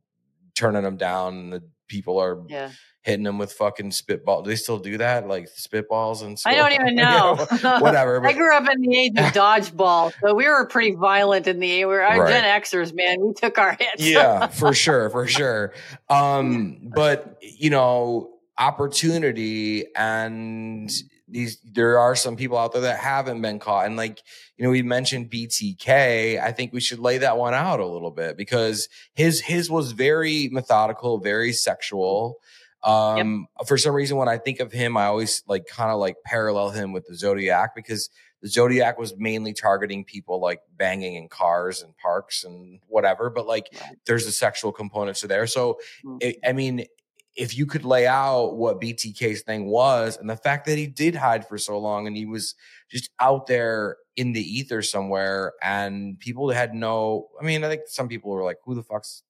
turning them down. The people are Yeah. Hitting them with fucking spitball. Do they still do that? Like spitballs and stuff? I don't even know. Whatever. I grew up in the age of dodgeball, so we were pretty violent in the A. we were our Right. Gen Xers, man. We took our hits. yeah, for sure, for sure. Um, but you know, opportunity and these there are some people out there that haven't been caught. And like, you know, we mentioned BTK. I think we should lay that one out a little bit because his his was very methodical, very sexual. Um, for some reason, when I think of him, I always like kind of like parallel him with the Zodiac because the Zodiac was mainly targeting people like banging in cars and parks and whatever, but like Right. there's a sexual component to there. So, Mm. it, I mean, if you could lay out what BTK's thing was and the fact that he did hide for so long and he was just out there in the ether somewhere and people had no, I mean, I think some people were like, who the fuck's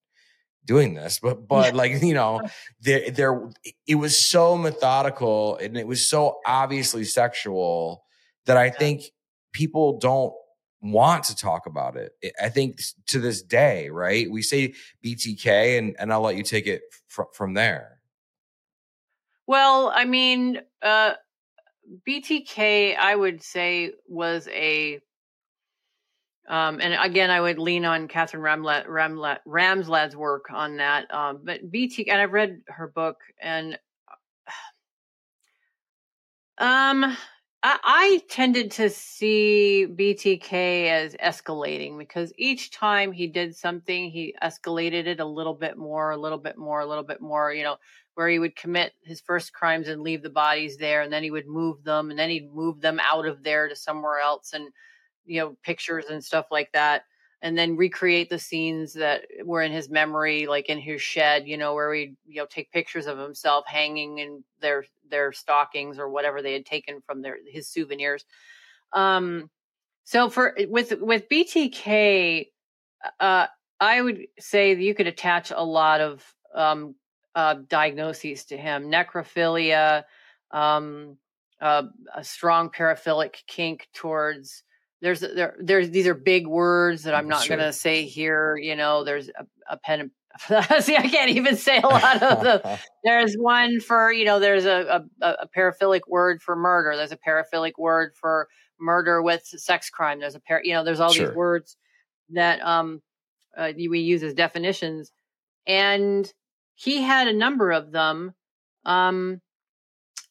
doing this? But, but like, you know, there, there, it was so methodical and it was so obviously sexual that I think people don't want to talk about it. I think to this day, right? We say BTK, and and I'll let you take it fr- from there. Well, I mean, uh, BTK, I would say was a um, and again, I would lean on Catherine Ramlad, Ramsland's work on that. Um, but BT, and I've read her book, and um, I, I tended to see BTK as escalating because each time he did something, he escalated it a little bit more, a little bit more, a little bit more. You know, where he would commit his first crimes and leave the bodies there, and then he would move them, and then he'd move them out of there to somewhere else, and you know pictures and stuff like that and then recreate the scenes that were in his memory like in his shed you know where he you know take pictures of himself hanging in their their stockings or whatever they had taken from their his souvenirs. Um so for with with btk uh i would say you could attach a lot of um uh diagnoses to him. Necrophilia um uh, a strong paraphilic kink towards there's there there's these are big words that I'm not sure. going to say here. You know, there's a, a pen. See, I can't even say a lot of them. there's one for you know. There's a, a, a paraphilic word for murder. There's a paraphilic word for murder with sex crime. There's a par. You know, there's all sure. these words that um uh, we use as definitions, and he had a number of them. Um,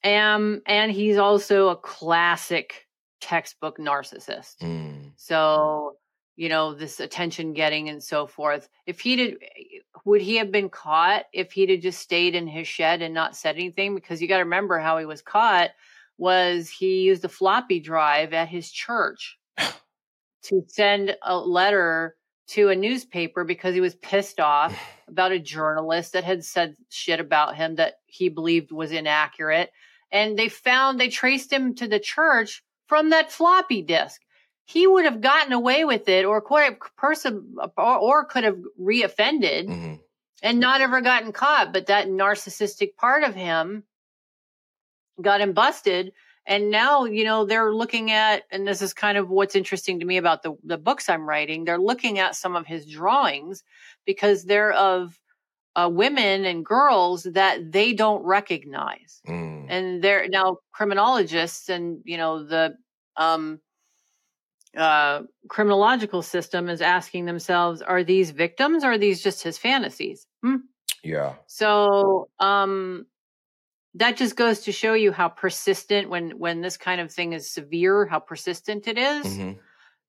and and he's also a classic textbook narcissist. Mm. So, you know, this attention getting and so forth. If he did, would he have been caught if he'd have just stayed in his shed and not said anything? Because you got to remember how he was caught was he used a floppy drive at his church to send a letter to a newspaper because he was pissed off about a journalist that had said shit about him that he believed was inaccurate. And they found, they traced him to the church from that floppy disk. He would have gotten away with it or could have person or, or could have reoffended mm-hmm. and not ever gotten caught. But that narcissistic part of him got him busted. And now, you know, they're looking at, and this is kind of what's interesting to me about the, the books I'm writing. They're looking at some of his drawings because they're of uh, women and girls that they don't recognize. Mm. And they're now criminologists and, you know, the um, uh, criminological system is asking themselves, are these victims or are these just his fantasies? Hmm? Yeah. So, um, that just goes to show you how persistent when when this kind of thing is severe how persistent it is. Mm-hmm.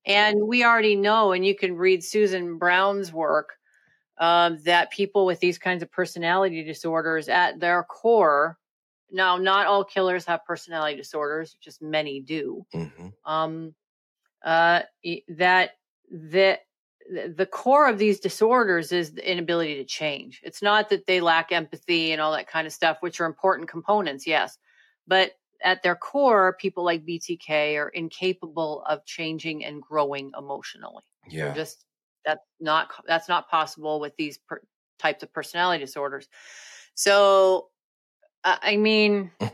and we already know and you can read susan brown's work um, that people with these kinds of personality disorders at their core now not all killers have personality disorders just many do. Mm-hmm. um, uh, that that the core of these disorders is the inability to change. It's not that they lack empathy and all that kind of stuff which are important components yes. But at their core people like btk are incapable of changing and growing emotionally. Yeah. They're just that's not that's not possible with these per, types of personality disorders. So, I mean, mm.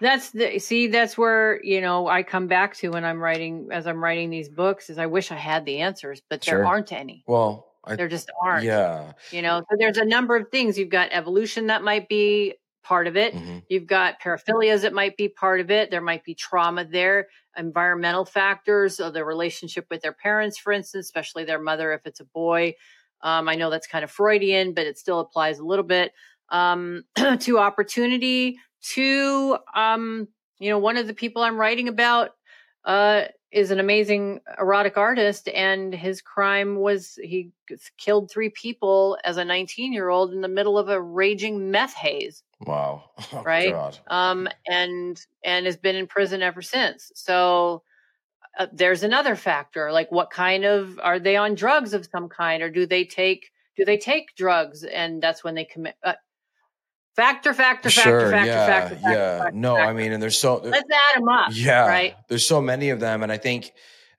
that's the see that's where you know I come back to when I'm writing as I'm writing these books is I wish I had the answers, but sure. there aren't any. Well, I, there just aren't. Yeah. You know, so there's a number of things. You've got evolution that might be part of it. Mm-hmm. You've got paraphilias that might be part of it. There might be trauma there, environmental factors, or the relationship with their parents, for instance, especially their mother if it's a boy. Um, I know that's kind of Freudian, but it still applies a little bit um, to opportunity. To um, you know, one of the people I'm writing about uh, is an amazing erotic artist, and his crime was he killed three people as a 19 year old in the middle of a raging meth haze. Wow. Oh, right. God. Um, and, and has been in prison ever since. So, uh, there's another factor like what kind of are they on drugs of some kind or do they take do they take drugs and that's when they commit uh, factor factor sure, factor factor yeah, factor factor yeah factor, no factor. i mean and there's so let's add them up yeah right there's so many of them and i think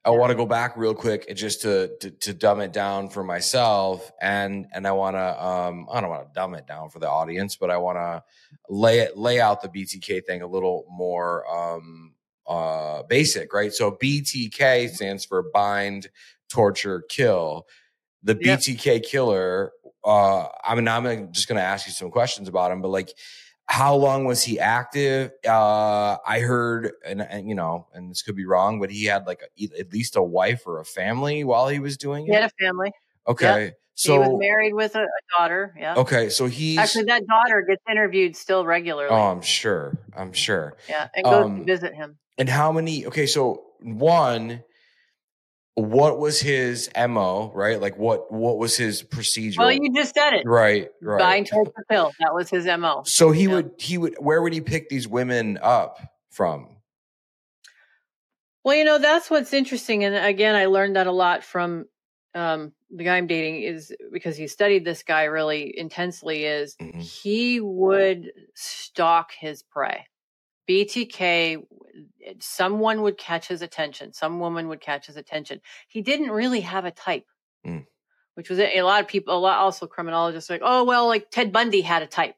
I want to go back real quick just to, to, to dumb it down for myself, and and I want to um I don't want to dumb it down for the audience, but I want to lay it lay out the BTK thing a little more um uh, basic, right? So BTK stands for bind, torture, kill. The Yep. BTK killer. Uh, I mean, I'm just going to ask you some questions about him, but like, how long was he active? Uh, I heard, and, and you know, and this could be wrong, but he had like a, at least a wife or a family while he was doing it. He had a family. Okay, he so he was married with a, a daughter. Yeah. okay, so he Actually, that daughter gets interviewed still regularly. oh, I'm sure. I'm sure. yeah, and goes um, to visit him. And how many? Okay, so one, what was his mo? Right, like what what was his procedure? Well, you just said it. right, right. Bind torture pill. That was his mo. So he would he would where would he pick these women up from? Well, you know, that's what's interesting. And again, I learned that a lot from um, the guy I'm dating is because he studied this guy really intensely is Mhm. he would stalk his prey. BTK, someone would catch his attention. Some woman would catch his attention. He didn't really have a type, Mm. which was a lot of people, a lot also criminologists like, oh, well, like Ted Bundy had a type.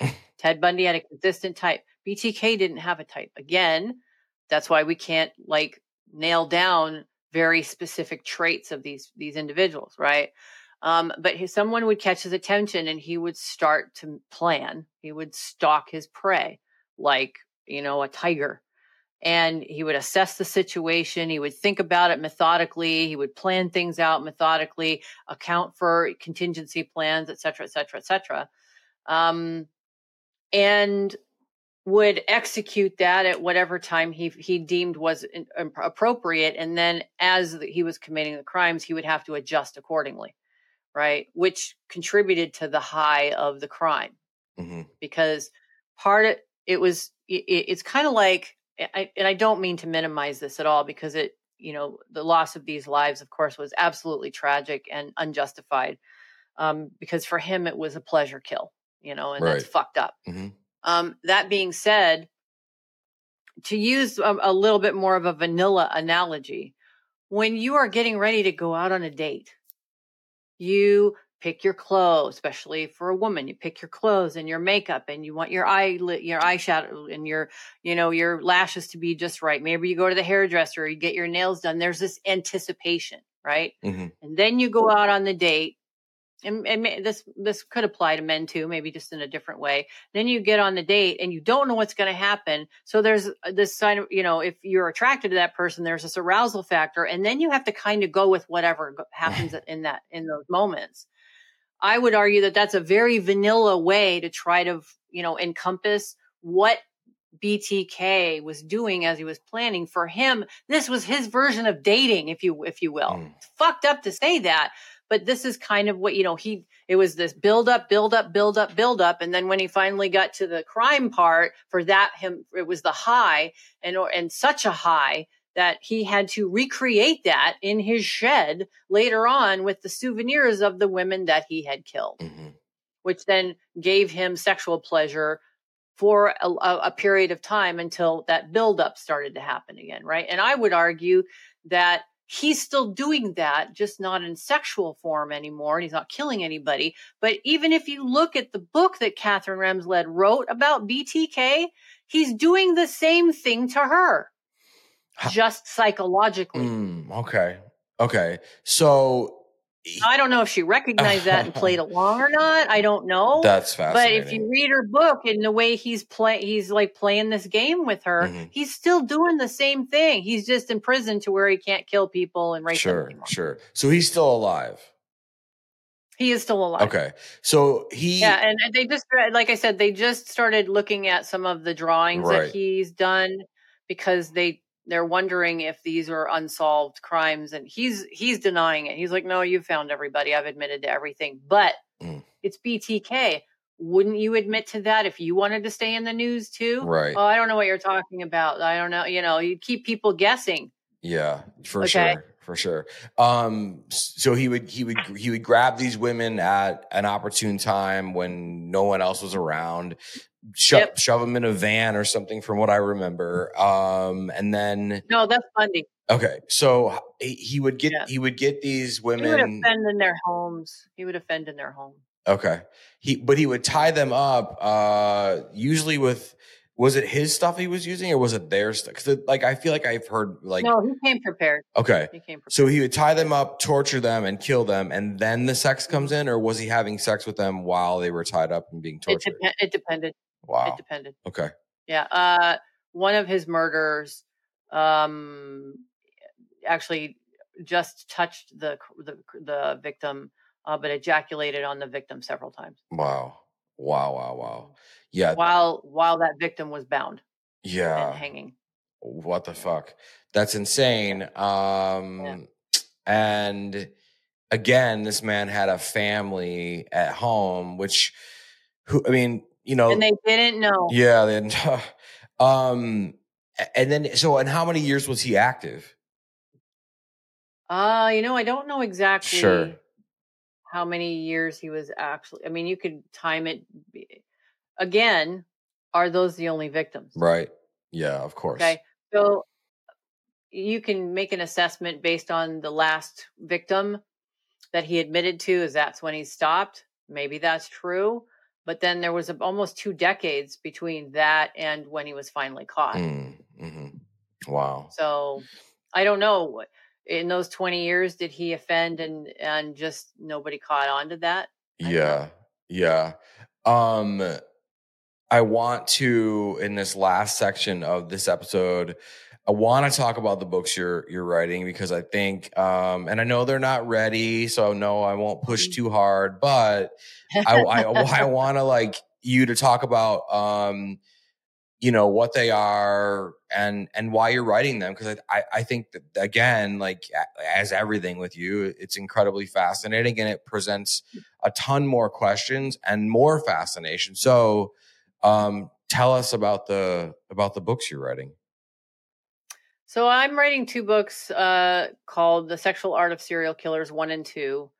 Ted Bundy had a consistent type. BTK didn't have a type. Again, that's why we can't like nail down very specific traits of these these individuals, right? Um, but his, someone would catch his attention and he would start to plan. He would stalk his prey like you know a tiger, and he would assess the situation. He would think about it methodically. He would plan things out methodically, account for contingency plans, et cetera, et cetera, et cetera. Um, and would execute that at whatever time he he deemed was in- appropriate and then as the- he was committing the crimes he would have to adjust accordingly right which contributed to the high of the crime hmm because part of it was it, it's kind of like I, and I don't mean to minimize this at all because it you know the loss of these lives of course was absolutely tragic and unjustified um, because for him it was a pleasure kill you know and that's fucked up. Hmm um, that being said, to use a, a little bit more of a vanilla analogy, when you are getting ready to go out on a date, you pick your clothes, especially for a woman. You pick your clothes and your makeup, and you want your eye, your eyeshadow, and your, you know, your lashes to be just right. Maybe you go to the hairdresser, you get your nails done. There's this anticipation, right? hmm and then you go out on the date and, and this this could apply to men too maybe just in a different way then you get on the date and you don't know what's going to happen so there's this sign of you know if you're attracted to that person there's this arousal factor and then you have to kind of go with whatever happens in that in those moments i would argue that that's a very vanilla way to try to you know encompass what BTK was doing as he was planning for him. This was his version of dating, if you if you will. Mm. It's fucked up to say that, but this is kind of what you know. He it was this build up, build up, build up, build up, and then when he finally got to the crime part, for that him it was the high and or and such a high that he had to recreate that in his shed later on with the souvenirs of the women that he had killed hmm which then gave him sexual pleasure for a, a, a period of time until that buildup started to happen again, right? And I would argue that he's still doing that, just not in sexual form anymore, and he's not killing anybody. But even if you look at the book that Katherine Ramsland wrote about BTK, he's doing the same thing to her, Just psychologically. Mm, okay. Okay. So I don't know if she recognized that and played along or not. I don't know. that's fascinating. But if you read her book and the way he's play, he's like playing this game with her. Mhm. He's still doing the same thing. He's just in prison to where he can't kill people and rape sure, sure. So he's still alive. He is still alive. Okay. So he Yeah, and and they just like I said, they just started looking at some of the drawings Right. that he's done because they they're wondering if these are unsolved crimes, and he's he's denying it. He's like, "No, you found everybody. I've admitted to everything." But Mm. it's BTK. Wouldn't you admit to that if you wanted to stay in the news too? Right. Oh, I don't know what you're talking about. I don't know. You know, you keep people guessing. Yeah, for Okay. sure, for sure. Um, so he would he would he would grab these women at an opportune time when no one else was around, sho- Yep. shove them in a van or something, from what I remember. Um, and then No, that's Bundy. okay, so he, would get Yeah. he would get these women. He would offend in their homes. He would offend in their home. Okay, he but he would tie them up, uh, usually with was it his stuff he was using or was it their stuff? Because like I feel like I've heard like no, he came prepared. okay, He came prepared. so he would tie them up, torture them, and kill them, and then the sex comes in, or was he having sex with them while they were tied up and being It, tortured? it depended. wow. It depended. Okay. Yeah. Uh, one of his murders, um, actually just touched the the, the victim, uh, but ejaculated on the victim several times Wow. Wow. Wow. Wow. Yeah. while while that victim was bound Yeah. and hanging. What the fuck? That's insane. Um and again, this man had a family at home, which who I mean, you know, And they didn't know. yeah, then um and then so and how many years was he active? Uh, you know, I don't know exactly Sure. how many years he was actually. I mean, you could time it. Again, are those the only victims? Right. Yeah, of course. Okay. So you can make an assessment based on the last victim that he admitted to, is that's when he stopped. Maybe that's true. But then there was a, almost two decades between that and when he was finally caught. Mm, mhm. Wow. So I don't know. In those 20 years, did he offend and, and just nobody caught on to that? I Yeah. Yeah. Um I want to in this last section of this episode I want to talk about the books you're you're writing because I think um and I know they're not ready so no I won't push too hard but I I, I want to like you to talk about um you know what they are and and why you're writing them because I, I I think that again like as everything with you it's incredibly fascinating and it presents a ton more questions and more fascination. So um tell us about the about the books you're writing So I'm writing two books uh, called The Sexual Art of Serial Killers 1 and 2.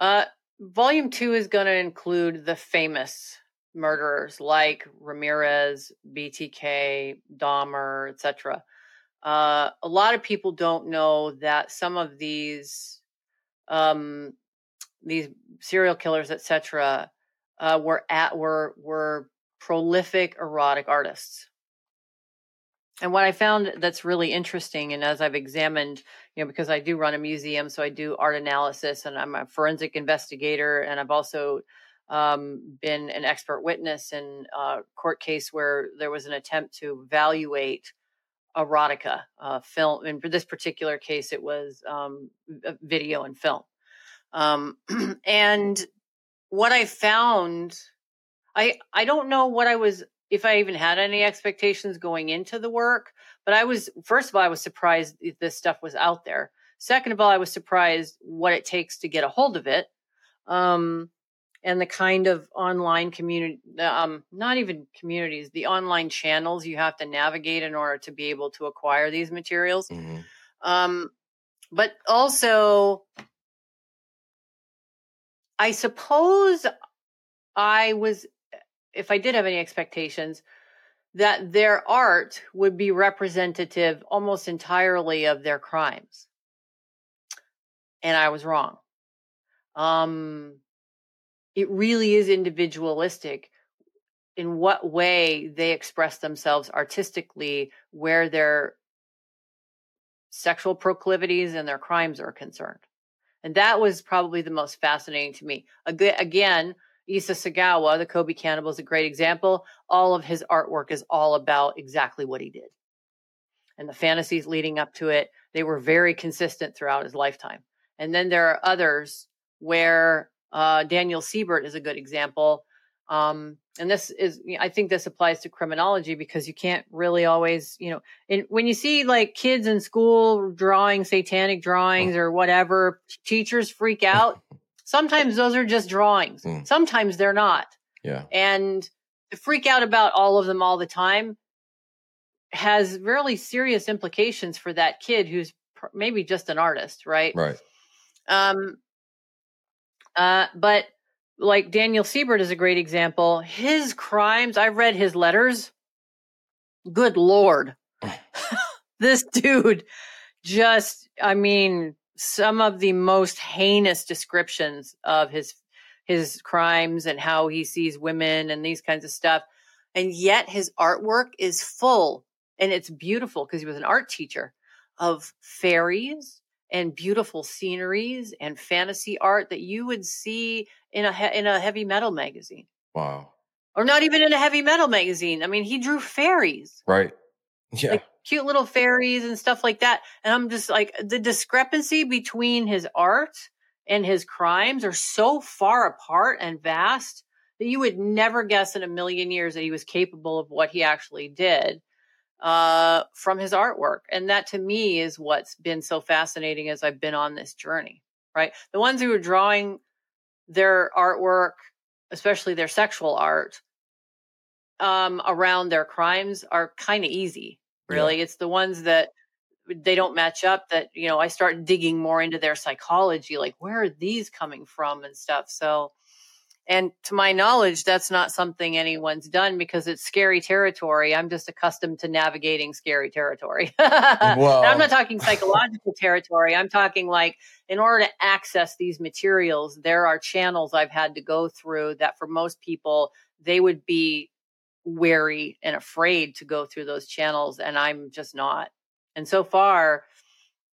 Uh, volume 2 is going to include the famous murderers like Ramirez, BTK, Dahmer, etc. Uh, a lot of people don't know that some of these um, these serial killers, etc., uh, were at were were prolific erotic artists. And what I found that's really interesting, and as I've examined, you know, because I do run a museum, so I do art analysis, and I'm a forensic investigator, and I've also um, been an expert witness in a court case where there was an attempt to evaluate erotica uh, film. In this particular case, it was um, video and film. Um, and what I found, I I don't know what I was if I even had any expectations going into the work, but I was first of all I was surprised this stuff was out there. Second of all, I was surprised what it takes to get a hold of it. Um, and the kind of online community, um, not even communities, the online channels you have to navigate in order to be able to acquire these materials. Mhm. Um, but also, I suppose I was, if I did have any expectations, that their art would be representative almost entirely of their crimes. And I was wrong. Um, it really is individualistic in what way they express themselves artistically, where their sexual proclivities and their crimes are concerned. And that was probably the most fascinating to me. Again, Issei Sagawa, the Kobe cannibal, is a great example. All of his artwork is all about exactly what he did. And the fantasies leading up to it, they were very consistent throughout his lifetime. And then there are others where uh, Daniel Siebert is a good example. Um, and this is, I think this applies to criminology because you can't really always, you know, and when you see like kids in school drawing satanic drawings or whatever, teachers freak out. Sometimes those are just drawings. Mm. Sometimes they're not. yeah And to freak out about all of them all the time has really serious implications for that kid who's pr- maybe just an artist, right? right Um, uh, but like Daniel Siebert is a great example. His crimes, I've read his letters. Good Lord. this dude just, I mean, some of the most heinous descriptions of his, his crimes and how he sees women and these kinds of stuff. And yet his artwork is full and it's beautiful because he was an art teacher of fairies and beautiful sceneries and fantasy art that you would see in a he- in a heavy metal magazine Wow. or not even in a heavy metal magazine. I mean, he drew fairies, Right. Yeah. like cute little fairies and stuff like that. And I'm just like the discrepancy between his art and his crimes are so far apart and vast that you would never guess in a million years that he was capable of what he actually did uh, from his artwork. And that to me is what's been so fascinating as I've been on this journey, right? The ones who are drawing their artwork, especially their sexual art, um, around their crimes are kind of easy, really. It's the ones that they don't match up that, you know, I start digging more into their psychology, like where are these coming from and stuff. So, and to my knowledge, that's not something anyone's done because it's scary territory. I'm just accustomed to navigating scary territory. I'm not talking psychological territory. I'm talking like in order to access these materials, there are channels I've had to go through that for most people, they would be wary and afraid to go through those channels. And I'm just not. And so far,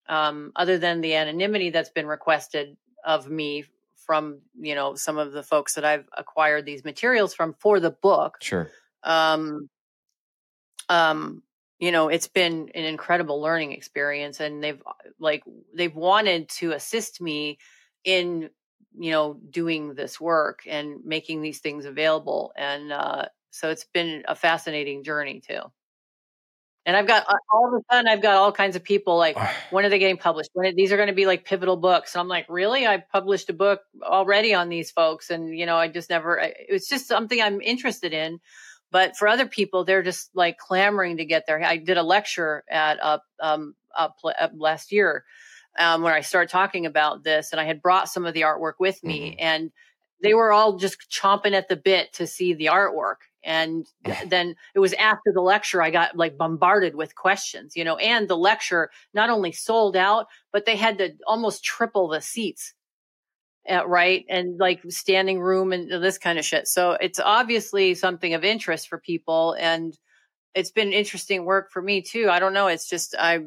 um, other than the anonymity that's been requested of me from you know some of the folks that I've acquired these materials from for the book. Sure. Um, um, you know, it's been an incredible learning experience, and they've like they've wanted to assist me in you know doing this work and making these things available, and uh, so it's been a fascinating journey too. And I've got uh, all of a sudden I've got all kinds of people like when are they getting published? When are, these are going to be like pivotal books. And I'm like, really? I published a book already on these folks, and you know, I just never. I- It's just something I'm interested in. But for other people, they're just like clamoring to get there. I did a lecture at uh, um, uh, last year um, when I started talking about this, and I had brought some of the artwork with me, and they were all just chomping at the bit to see the artwork. And then it was after the lecture, I got like bombarded with questions, you know, and the lecture not only sold out, but they had to almost triple the seats. uh, right. And like standing room and this kind of shit. So it's obviously something of interest for people. And it's been interesting work for me too. I don't know. It's just, I,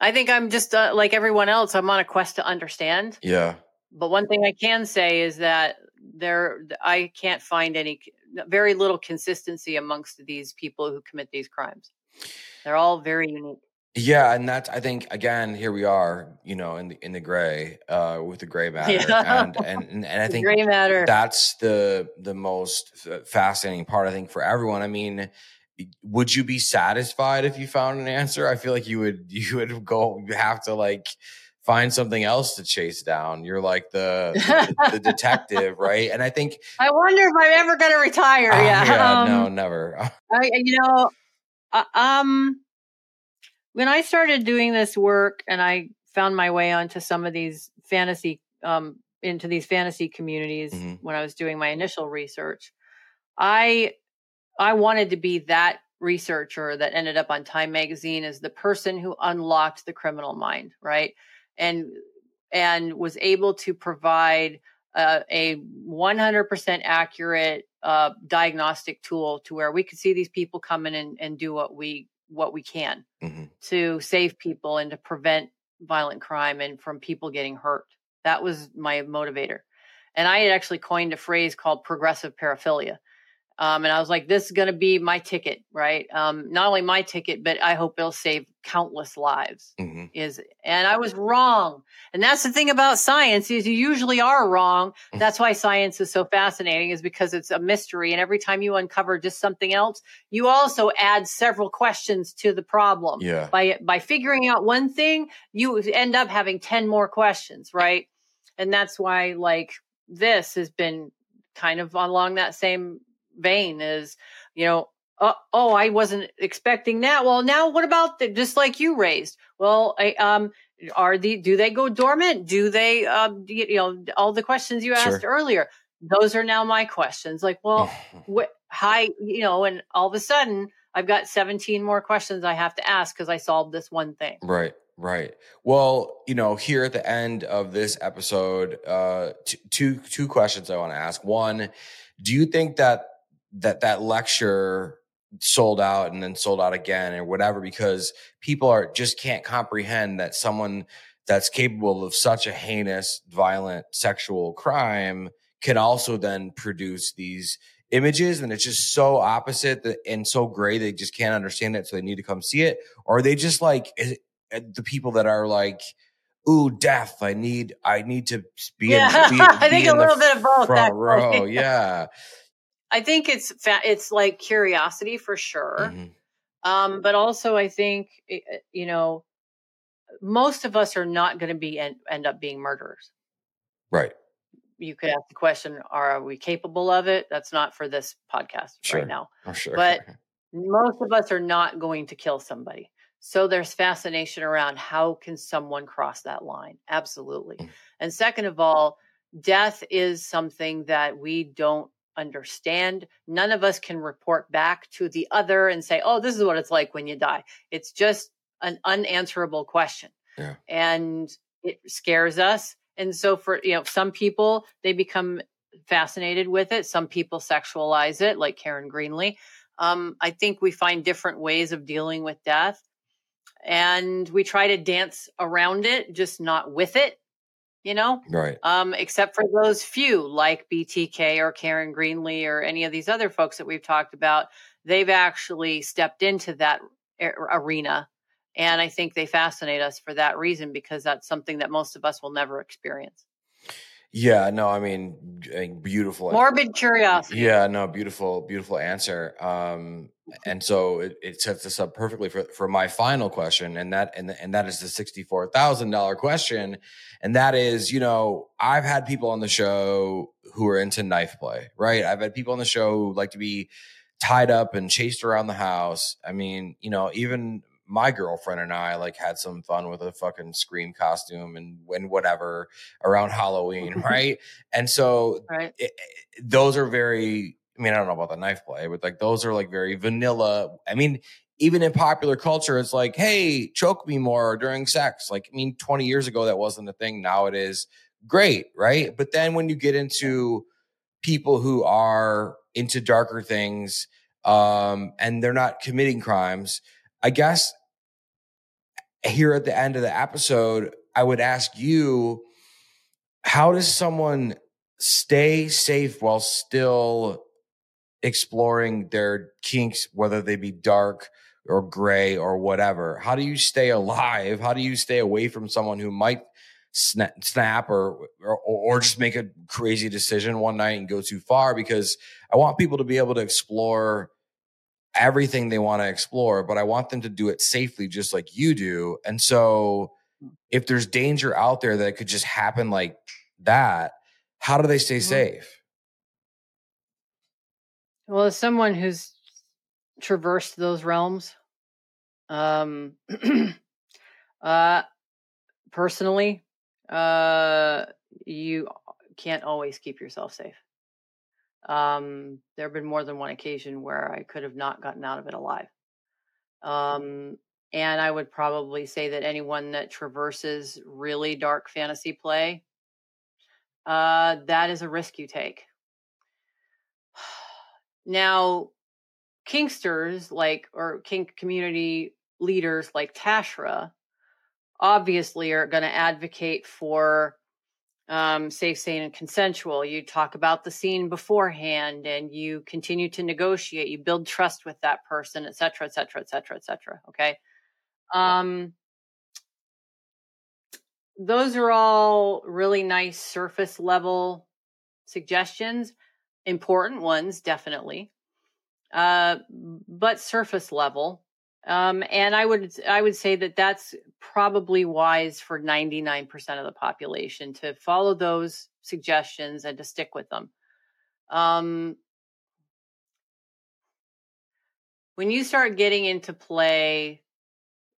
I think I'm just uh, like everyone else. I'm on a quest to understand. Yeah. But one thing I can say is that there, I can't find any, very little consistency amongst these people who commit these crimes. They're all very unique. Yeah, and that's I think again here we are, you know, in the in the gray, uh, with the gray matter, Yeah. and, and and I think gray matter. that's the the most fascinating part. I think for everyone. I mean, would you be satisfied if you found an answer? I feel like you would you would go you have to like find something else to chase down. You're like the the, the detective, right? And I think I wonder if I'm ever going to retire. ah, yeah. Um, no, never. I, you know, uh, um, when I started doing this work and I found my way onto some of these fantasy, um, into these fantasy communities Mhm. when I was doing my initial research, I, I wanted to be that researcher that ended up on Time Magazine as the person who unlocked the criminal mind, right? And, and was able to provide uh, a 100% accurate uh, diagnostic tool to where we could see these people come in and, and do what we what we can Mhm. to save people and to prevent violent crime and from people getting hurt. That was my motivator. And I had actually coined a phrase called progressive paraphilia. Um, and I was like, this is going to be my ticket, right? Um, not only my ticket, but I hope it'll save countless lives Mhm. is and I was wrong. And that's the thing about science is you usually are wrong. That's why science is so fascinating is because it's a mystery and every time you uncover just something else, you also add several questions to the problem. Yeah. By by figuring out one thing, you end up having 10 more questions, right? And that's why like this has been kind of along that same vein is, you know, uh, oh, I wasn't expecting that. Well, now what about the, just like you raised? Well, I, um, are the, do they go dormant? Do they, um, you, you know, all the questions you Sure. asked earlier, those are now my questions. Like, well, what, hi, you know, and all of a sudden I've got 17 more questions I have to ask because I solved this one thing. Right, right. Well, you know, here at the end of this episode, uh, t- two two questions I want to ask. One, do you think that that that lecture sold out and then sold out again or whatever because people are just can't comprehend that someone that's capable of such a heinous violent sexual crime can also then produce these images and it's just so opposite and so gray they just can't understand it so they need to come see it. Or they just like eh, the people that are like ooh death i need i need to be Yeah, in, be, I think in a little bit of both, front row yeah I think it's fa- it's like curiosity for sure. Mhm. Um, but also I think eh, eh, you know most of us are not going to be end, end up being murderers. right You could ask the question: Are we capable of it? That's not for this podcast Sure. right now. for sure But most of us are not going to kill somebody. So there's fascination around how can someone cross that line? Absolutely. Mm. And second of all, death is something that we don't understand. None of us can report back to the other and say, "Oh, this is what it's like when you die." It's just an unanswerable question. Yeah. And it scares us. And so for, you know, some people they become fascinated with it. Some people sexualize it like Karen Greenlee. Um, I think we find different ways of dealing with death and we try to dance around it, just not with it, you know, right um, except for those few like BTK or Karen Greenlee or any of these other folks that we've talked about. They've actually stepped into that arena. And I think they fascinate us for that reason because that's something that most of us will never experience. yeah no i mean beautiful Morbid curiosity. Yeah, no, beautiful, beautiful answer. Um, and so it, it sets us up perfectly for, for my final question, and that and and that is the sixty four thousand dollar question, and that is, you know, I've had people on the show who are into knife play, right? I've had people on the show who like to be tied up and chased around the house. I mean, you know, even my girlfriend and I like had some fun with a fucking scream costume and and whatever around Halloween, right? And so Right. it- those are very i mean i don't know about the knife play but like those are like very vanilla i mean even in popular culture it's like hey choke me more during sex. Like i mean 20 years ago that wasn't a thing. Now it is. Great right? But then when you get into people who are into darker things um and they're not committing crimes i guess here at the end of the episode i would ask you how does someone stay safe while still exploring their kinks, whether they be dark or gray or whatever? How do you stay alive? How do you stay away from someone who might snap, snap or, or or just make a crazy decision one night and go too far? Because I want people to be able to explore everything they want to explore, but I want them to do it safely, just like you do. And so, if there's danger out there that could just happen like that, how do they stay Mhm. safe? Well, as someone who's traversed those realms, um, uh, personally, uh, you can't always keep yourself safe. Um, there have been more than one occasion where I could have not gotten out of it alive. Um, and I would probably say that anyone that traverses really dark fantasy play, uh, that is a risk you take. Now, kinksters like or kink community leaders like TASHRA obviously are going to advocate for um, safe, sane, and consensual. You talk about the scene beforehand, and you continue to negotiate. You build trust with that person, et cetera, et cetera, et cetera, et cetera. Okay. Um, those are all really nice surface level suggestions important ones definitely. Uh but surface level um and i would i would say that that's probably wise for 99% of the population to follow those suggestions and to stick with them. Um when you start getting into play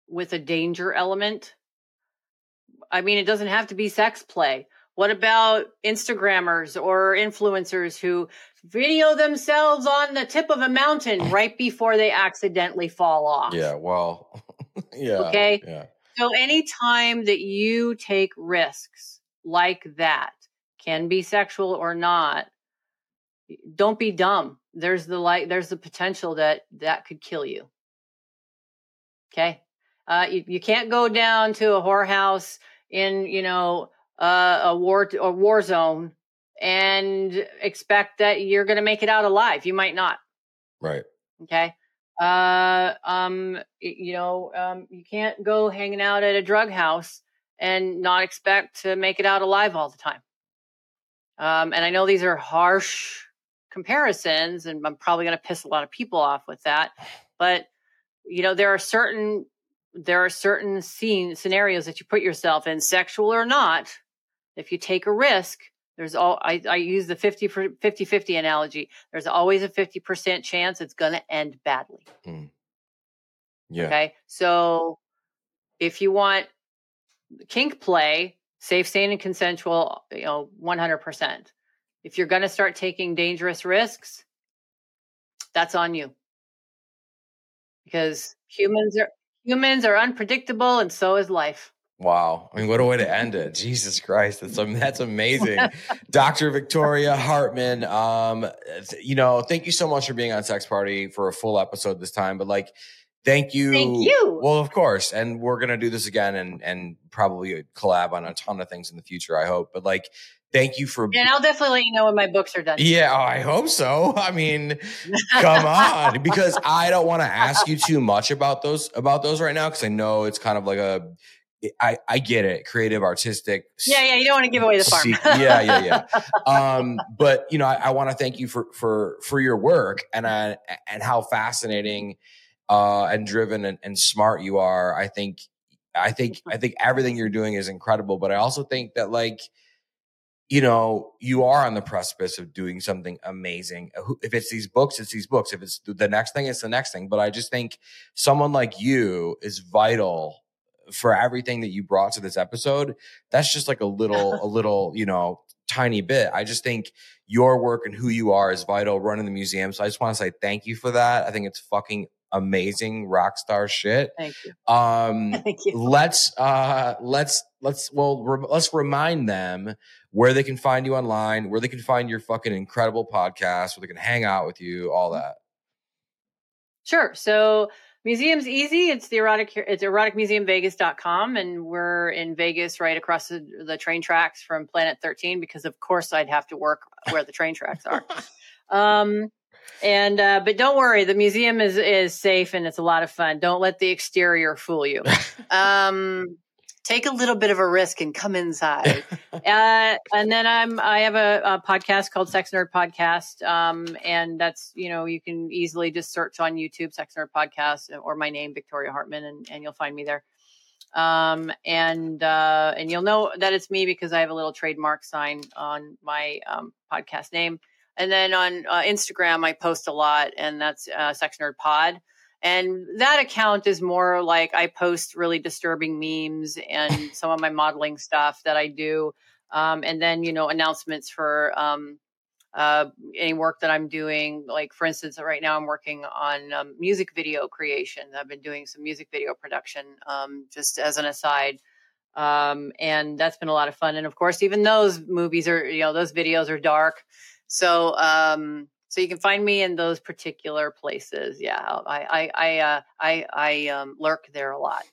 with a danger element i mean it doesn't have to be sex play what about Instagrammers or influencers who video themselves on the tip of a mountain right before they accidentally fall off? Yeah, well, yeah. Okay. Yeah. So anytime that you take risks like that, can be sexual or not, don't be dumb. there's the light, there's the potential that that could kill you. Okay. Uh, you, you can't go down to a whorehouse in, you know, uh, a war, a war zone and expect that you're going to make it out alive. You might not. Right. Okay. Uh, um, you know, um, you can't go hanging out at a drug house and not expect to make it out alive all the time. Um, and I know these are harsh comparisons, and I'm probably going to piss a lot of people off with that. But you know, there are certain there are certain scene scenarios that you put yourself in, sexual or not. If you take a risk, there's all I, I use the 50 50 50 analogy. There's always a 50% chance it's going to end badly. Mm. Yeah. Okay. So if you want kink play, safe, sane, and consensual, you know, 100%. If you're going to start taking dangerous risks, that's on you. Because humans are humans are unpredictable and so is life. Wow. I mean, what a way to end it. Jesus Christ. That's, that's amazing. Dr. Victoria Hartmann, um, you know, thank you so much for being on Sex Party for a full episode this time. But like, thank you. Thank you. Well, of course. And we're going to do this again and, and probably collab on a ton of things in the future, I hope. But like, thank you for. And I'll definitely let you know when my books are done. Yeah, I hope so. I mean, come on, because I don't want to ask you too much about those about those right now because I know it's kind of like a. I I get it, creative, artistic. Yeah, yeah. You don't want to give away the farm. yeah, yeah, yeah. Um, but you know, I, I want to thank you for for for your work and uh, and how fascinating uh, and driven and, and smart you are. I think I think I think everything you're doing is incredible. But I also think that like you know, you are on the precipice of doing something amazing. If it's these books, it's these books. If it's the next thing, it's the next thing. But I just think someone like you is vital for everything that you brought to this episode. That's just like a little, a little, you know, tiny bit. I just think your work and who you are is vital running the museum. So I just want to say thank you for that. I think it's fucking amazing rock star shit. Thank you. Um, Thank you. let's uh, let's let's well re- let's remind them where they can find you online, where they can find your fucking incredible podcast, where they can hang out with you, all that. Sure. So museum's easy. It's the erotic it's eroticmuseumvegas.com and we're in Vegas right across the, the train tracks from Planet 13 because of course I'd have to work where the train tracks are. Um and uh, but don't worry, the museum is is safe and it's a lot of fun. Don't let the exterior fool you. Um, take a little bit of a risk and come inside. uh, and then I'm I have a, a, podcast called Sex Nerd Podcast, um, and that's you know you can easily just search on YouTube Sex Nerd Podcast or my name Victoria Hartmann, and, and you'll find me there. Um, and uh, and you'll know that it's me because I have a little trademark sign on my um, podcast name. And then on uh, Instagram, I post a lot, and that's uh, Sex Nerd Pod. And that account is more like I post really disturbing memes and some of my modeling stuff that I do. Um, and then, you know, announcements for um, uh, any work that I'm doing. Like, for instance, right now I'm working on um, music video creation. I've been doing some music video production um, just as an aside. Um, and that's been a lot of fun. And of course, even those movies are, you know, those videos are dark. So, um, so you can find me in those particular places. Yeah, I, I, I, uh, I, I um, lurk there a lot.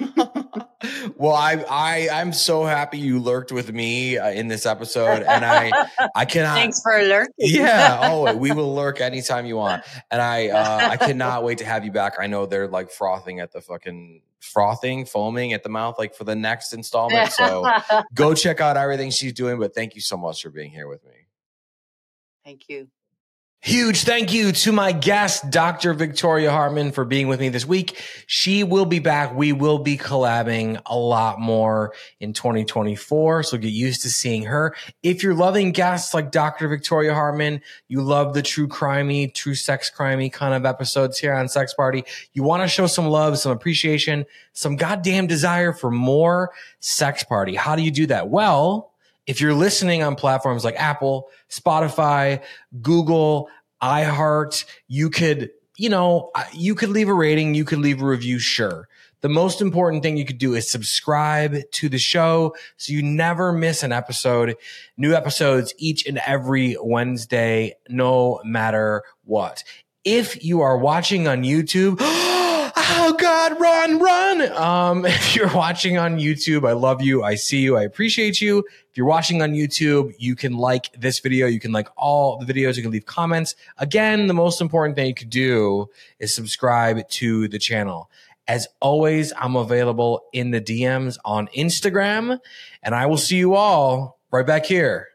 well, I, I, I'm so happy you lurked with me uh, in this episode, and I, I cannot. Thanks for lurking. yeah. Oh, we will lurk anytime you want, and I, uh, I cannot wait to have you back. I know they're like frothing at the fucking frothing, foaming at the mouth, like for the next installment. So go check out everything she's doing. But thank you so much for being here with me. Thank you. Huge thank you to my guest, Dr. Victoria Hartmann, for being with me this week. She will be back. We will be collabing a lot more in 2024. So get used to seeing her. If you're loving guests like Dr. Victoria Hartmann, you love the true crimey, true sex crimey kind of episodes here on Sex Party. You want to show some love, some appreciation, some goddamn desire for more sex party. How do you do that? Well, if you're listening on platforms like Apple, Spotify, Google, iHeart, you could, you know, you could leave a rating, you could leave a review, sure. the most important thing you could do is subscribe to the show so you never miss an episode. New episodes each and every Wednesday, no matter what. If you are watching on YouTube, oh God, run, run. Um, if you're watching on YouTube, I love you. I see you. I appreciate you. If you're watching on YouTube, you can like this video. You can like all the videos. You can leave comments. Again, the most important thing you could do is subscribe to the channel. As always, I'm available in the DMs on Instagram, and I will see you all right back here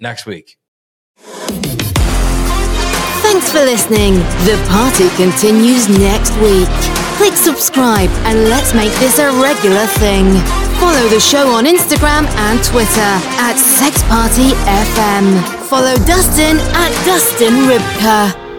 next week. Thanks for listening. The party continues next week. Click subscribe and let's make this a regular thing. Follow the show on Instagram and Twitter at Sex Party FM. Follow Dustin at Dustin Ribka.